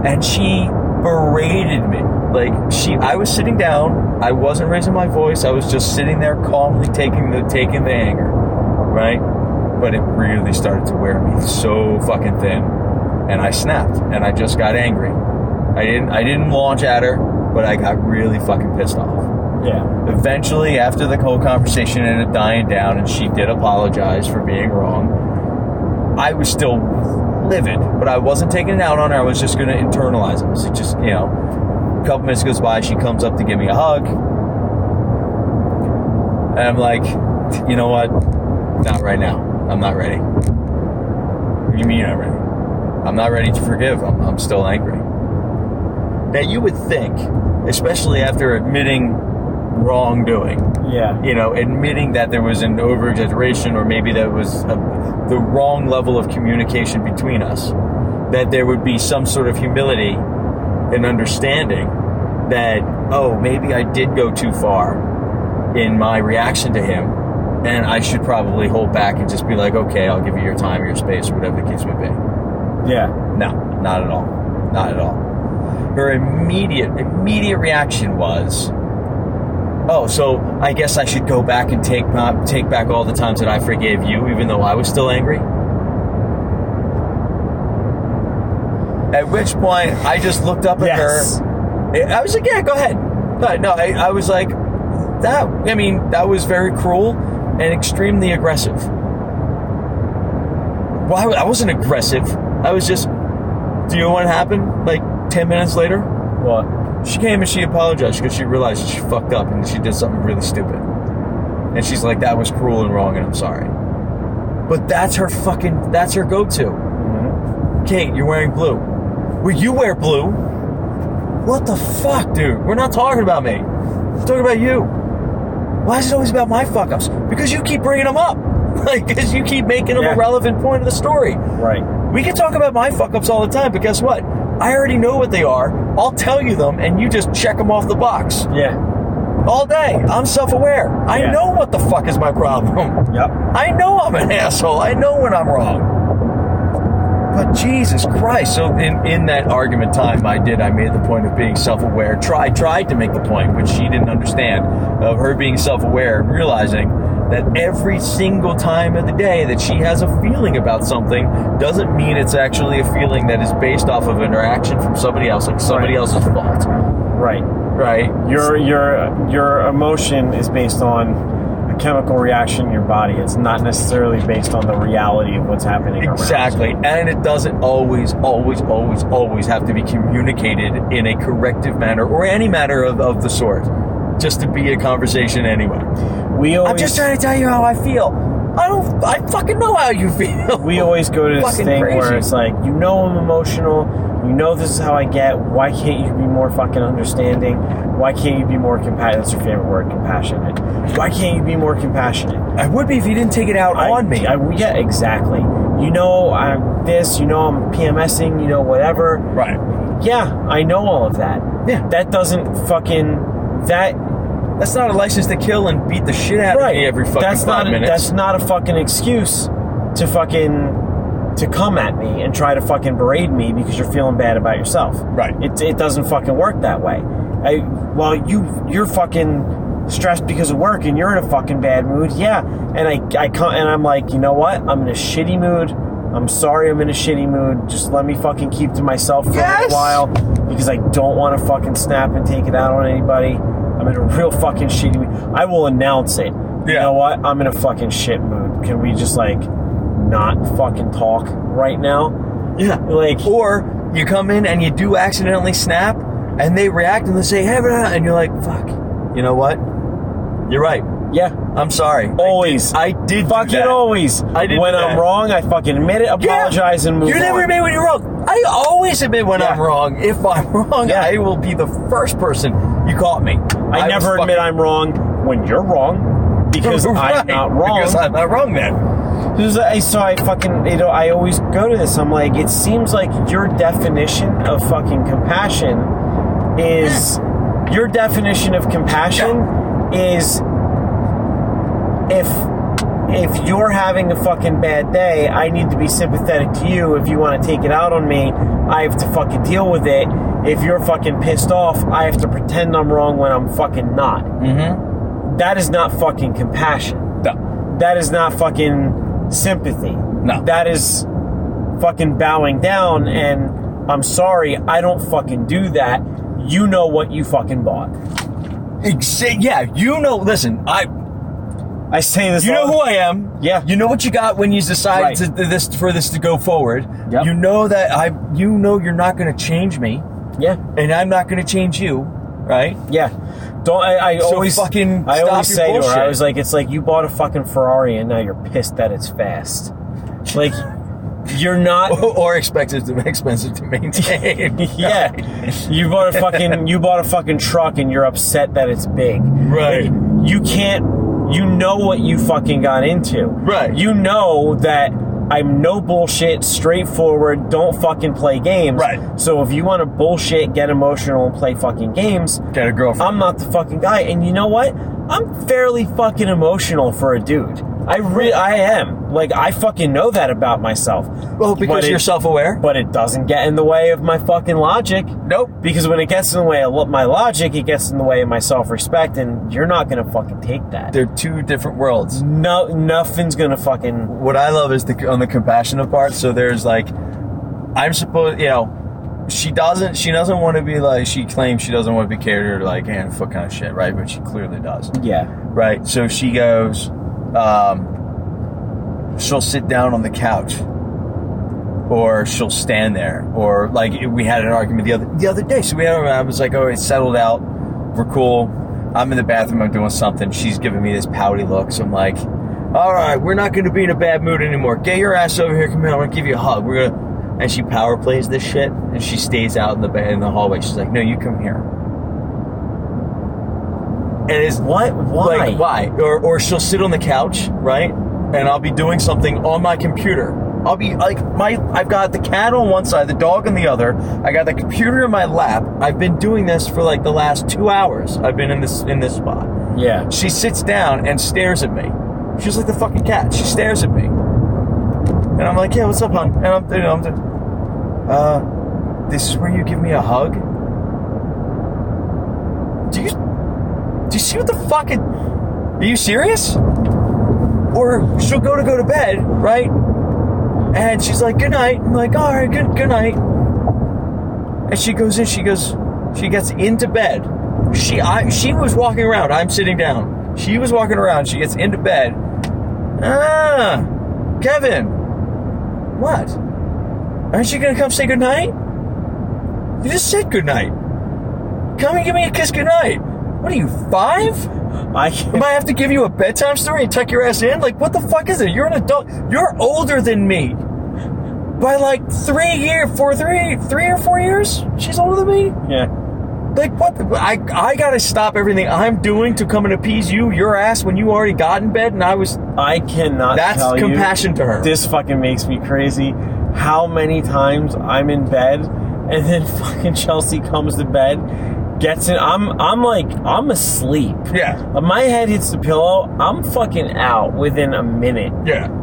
and she berated me. Like she, I was sitting down, I wasn't raising my voice, I was just sitting there calmly taking the taking the anger, right? But it really started to wear me so fucking thin, and I snapped, and I just got angry. I didn't, I didn't launch at her, but I got really fucking pissed off
Yeah.
eventually after the whole conversation ended dying down and she did apologize for being wrong i was still livid but i wasn't taking it out on her i was just going to internalize it. it was just you know a couple minutes goes by she comes up to give me a hug. And i'm like you know what? Not right now. I'm not ready. What do you mean you're not ready? I'm not ready to forgive. I'm, I'm still angry. Now you would think especially after admitting wrongdoing
Yeah.
you know, admitting that there was an over exaggeration or maybe that was a, the wrong level of communication between us, that there would be some sort of humility and understanding that, oh, maybe I did go too far in my reaction to him and I should probably hold back and just be like, okay, I'll give you your time or your space or whatever the case may be.
Yeah.
No, not at all. Not at all. Her immediate immediate reaction was, "Oh, so I guess I should go back and take not take back all the times that I forgave you, even though I was still angry." At which point, I just looked up at
Yes.
her. I was like, "Yeah, go ahead." But no, I, I was like, "That. I mean, that was very cruel and extremely aggressive." Well, I wasn't aggressive. I was just. Do you know what happened? Like ten minutes later,
What?
she came and she apologized because she realized she fucked up and she did something really stupid. And she's like, "That was cruel and wrong, and I'm sorry." But that's her fucking. That's her go-to.
Mm-hmm.
Kate, you're wearing blue. Well, you wear blue. What the fuck, dude? We're not talking about me. We're talking about you. Why is it always about my fuck ups? Because you keep bringing them up. Like, because you keep making them
Yeah.
a relevant point of the story.
Right.
We can talk about my fuck ups all the time, but guess what? I already know what they are. I'll tell you them, and you just check them off the box
Yeah.
all day. I'm self aware. I
Yeah.
know what the fuck is my problem.
Yep.
I know I'm an asshole. I know when I'm wrong. But Jesus Christ! So in, in that argument time, I did. I made the point of being self-aware. Tried tried to make the point, which she didn't understand, of her being self-aware and realizing that every single time of the day that she has a feeling about something doesn't mean it's actually a feeling that is based off of interaction from somebody else, like somebody
Right.
else's fault,
Right.
right?
Your your your emotion is based on a chemical reaction in your body. It's not necessarily based on the reality of what's happening.
Exactly. And it doesn't always, always, always, always have to be communicated in a corrective manner or any manner of, of the sort. Just to be a conversation anyway.
We always
I'm just trying to tell you how I feel. I don't I fucking know how you feel.
we always go to this thing where it's like, you know I'm emotional, you know this is how I get, why can't you be more fucking understanding? Why can't you be more compassionate? That's your favorite word, compassionate. Why can't you be more compassionate?
I would be if you didn't take it out
I-
on me.
I, yeah, exactly. You know I'm this, you know I'm PMSing, you know whatever.
right.
Yeah, I know all of that.
Yeah.
That doesn't fucking that
That's not a license to kill and beat the shit out
right.
of me every fucking
that's
five
not
minutes.
that's not a fucking excuse to fucking to come at me and try to fucking berate me because you're feeling bad about yourself.
Right.
It, it doesn't fucking work that way. I well you you're fucking stressed because of work and you're in a fucking bad mood. Yeah. And I I come and I'm like, you know what? I'm in a shitty mood. I'm sorry I'm in a shitty mood. Just let me fucking keep to myself for a
Yes!
little while because I don't want to fucking snap and take it out on anybody. I'm in a real fucking shitty mood. I will announce it.
Yeah.
You know what? I'm in a fucking shit mood. Can we just like not fucking talk right now?
yeah.
Like
Or you come in and you do accidentally snap and they react and they say, hey, blah, and you're like, fuck. You know what? You're right.
yeah,
I'm sorry.
always.
I did do
fucking
that.
always.
I did
when I'm wrong, I fucking admit it, apologize, and move
You never
on.
admit when you're wrong. I always admit when
Yeah.
I'm wrong. If I'm wrong,
Yeah.
I will be the first person you caught me.
I, never admit
fucking-
I'm wrong when you're wrong because I'm not wrong.
Because I'm not wrong then.
Because I so I fucking you know I always go to this. I'm like, it seems like your definition of fucking compassion is your definition of compassion is if if you're having a fucking bad day, I need to be sympathetic to you. If you want to take it out on me, I have to fucking deal with it. If you're fucking pissed off, I have to pretend I'm wrong when I'm fucking not.
Mm-hmm.
That is not fucking compassion.
No.
That is not fucking sympathy.
No.
That is fucking bowing down and I'm sorry, I don't fucking do that. You know what you fucking bought.
Exa- yeah, you know. Listen, I.
I say this
You know who I am.
Yeah.
You know what you got when you decide
Right.
to, this for this to go forward.
Yep.
You know that I. You know you're not going to change me,
Yeah.
and I'm not going to change you. Right.
Yeah. Don't I, I
So
always
fucking
I always say to her. I was like, it's like you bought a fucking Ferrari and now you're pissed that it's fast. Like you're not
or expensive to expensive to maintain.
Yeah. You bought a fucking you bought a fucking truck and you're upset that it's big.
Right.
Like, you can't you know what you fucking got into.
Right.
You know that I'm no bullshit, straightforward, don't fucking play games.
Right.
So if you want to bullshit, get emotional and play fucking games,
get a girlfriend.
I'm not the fucking guy. And you know what? I'm fairly fucking emotional for a dude. I re- I am. Like I fucking know that about myself.
Oh, well, because
it-
you're self-aware.
But it doesn't get in the way of my fucking logic.
Nope.
Because when it gets in the way of my logic, it gets in the way of my self-respect, and you're not gonna fucking take that.
They're two different worlds.
No, nothing's gonna fucking.
what I love is the on the compassionate part. So there's like, I'm supposed, you know, she doesn't, she doesn't want to be like, she claims she doesn't want to be catered or like hand foot kind of shit, right? But she clearly does,
Yeah.
right? So she goes, um, she'll sit down on the couch, or she'll stand there, or like we had an argument the other the other day. So we had, I was like, oh, it's settled out, we're cool. I'm in the bathroom, I'm doing something. She's giving me this pouty look. So I'm like, all right, we're not going to be in a bad mood anymore. Get your ass over here. Come here. I'm going to give you a hug. We're gonna. And she power plays this shit, and she stays out in the in the hallway. She's like, no, you come here. And it's
What? Why?
like why? Or or she'll sit on the couch, right? And I'll be doing something on my computer. I'll be like my I've got the cat on one side, the dog on the other. I got the computer in my lap. I've been doing this for like the last two hours. I've been in this in this spot.
Yeah.
She sits down and stares at me. She's like the fucking cat. She stares at me. And I'm like, yeah, what's up, hon? And I'm, you know, I'm uh, this is where you give me a hug? Do you, do you see what the fuck it, are you serious? Or she'll go to go to bed, right? And she's like, good night. I'm like, all right, good, good night. And she goes in, she goes, she gets into bed. She, I, she was walking around. I'm sitting down. She was walking around. She gets into bed. Ah, Kevin. What? Aren't you gonna come say goodnight? You just said goodnight. Come and give me a kiss goodnight. What are you, five?
I.
Am I have to give you a bedtime story and tuck your ass in? Like, what the fuck is it? You're an adult. You're older than me. By like three year, four, three, three or four years? She's older than me?
Yeah.
Like what? the- I I gotta stop everything I'm doing to come and appease you, your ass, when you already got in bed and I was.
I cannot.
That's
tell you,
compassion to her.
This fucking makes me crazy. How many times I'm in bed and then fucking Chelsea comes to bed, gets in. I'm I'm like I'm asleep.
Yeah.
My head hits the pillow. I'm fucking out within a minute.
Yeah.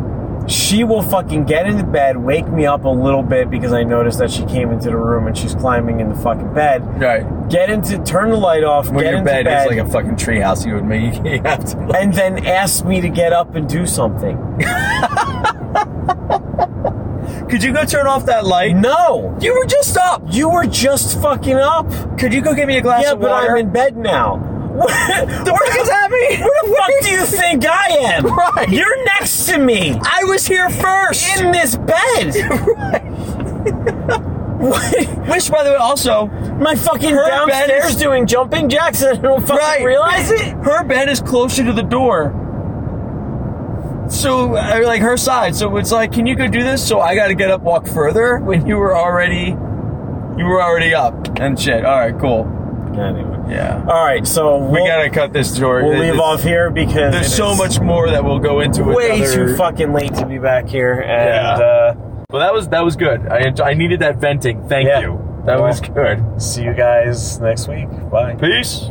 She will fucking get into bed, wake me up a little bit because I noticed that she came into the room and she's climbing in the fucking bed.
Right.
Get into, turn the light off,
When
get
your
into
bed,
bed,
is like a fucking treehouse, you would make you have to. Like,
and then ask me to get up and do something.
could you go turn off that light?
No,
You were just up.
you were just fucking up.
Could you go get me a glass
Yeah,
of
but? I'm in bed now.
the fuck does that mean?
Where the fuck do you think I am?
Right.
You're next to me
I was here first.
in this bed. What?
Which, by the way, also,
My fucking
Her bed
downstairs
is-
doing jumping jacks and I don't fucking
right,
realize it.
Her bed is closer to the door. So, uh, like her side. So it's like, can you go do this? So I got to get up, walk further when you were already, you were already up and shit. All right, cool.
Anyway.
Yeah.
All right, so
We
we'll,
gotta cut this short.
we'll leave off here because
There's so much more that we'll go into.
way
other-
too fucking late to be back here, and
Yeah.
uh,
Well, that was that was good. I enjoy, I needed that venting. Thank
Yeah.
you. That was good.
See you guys next week. Bye.
Peace.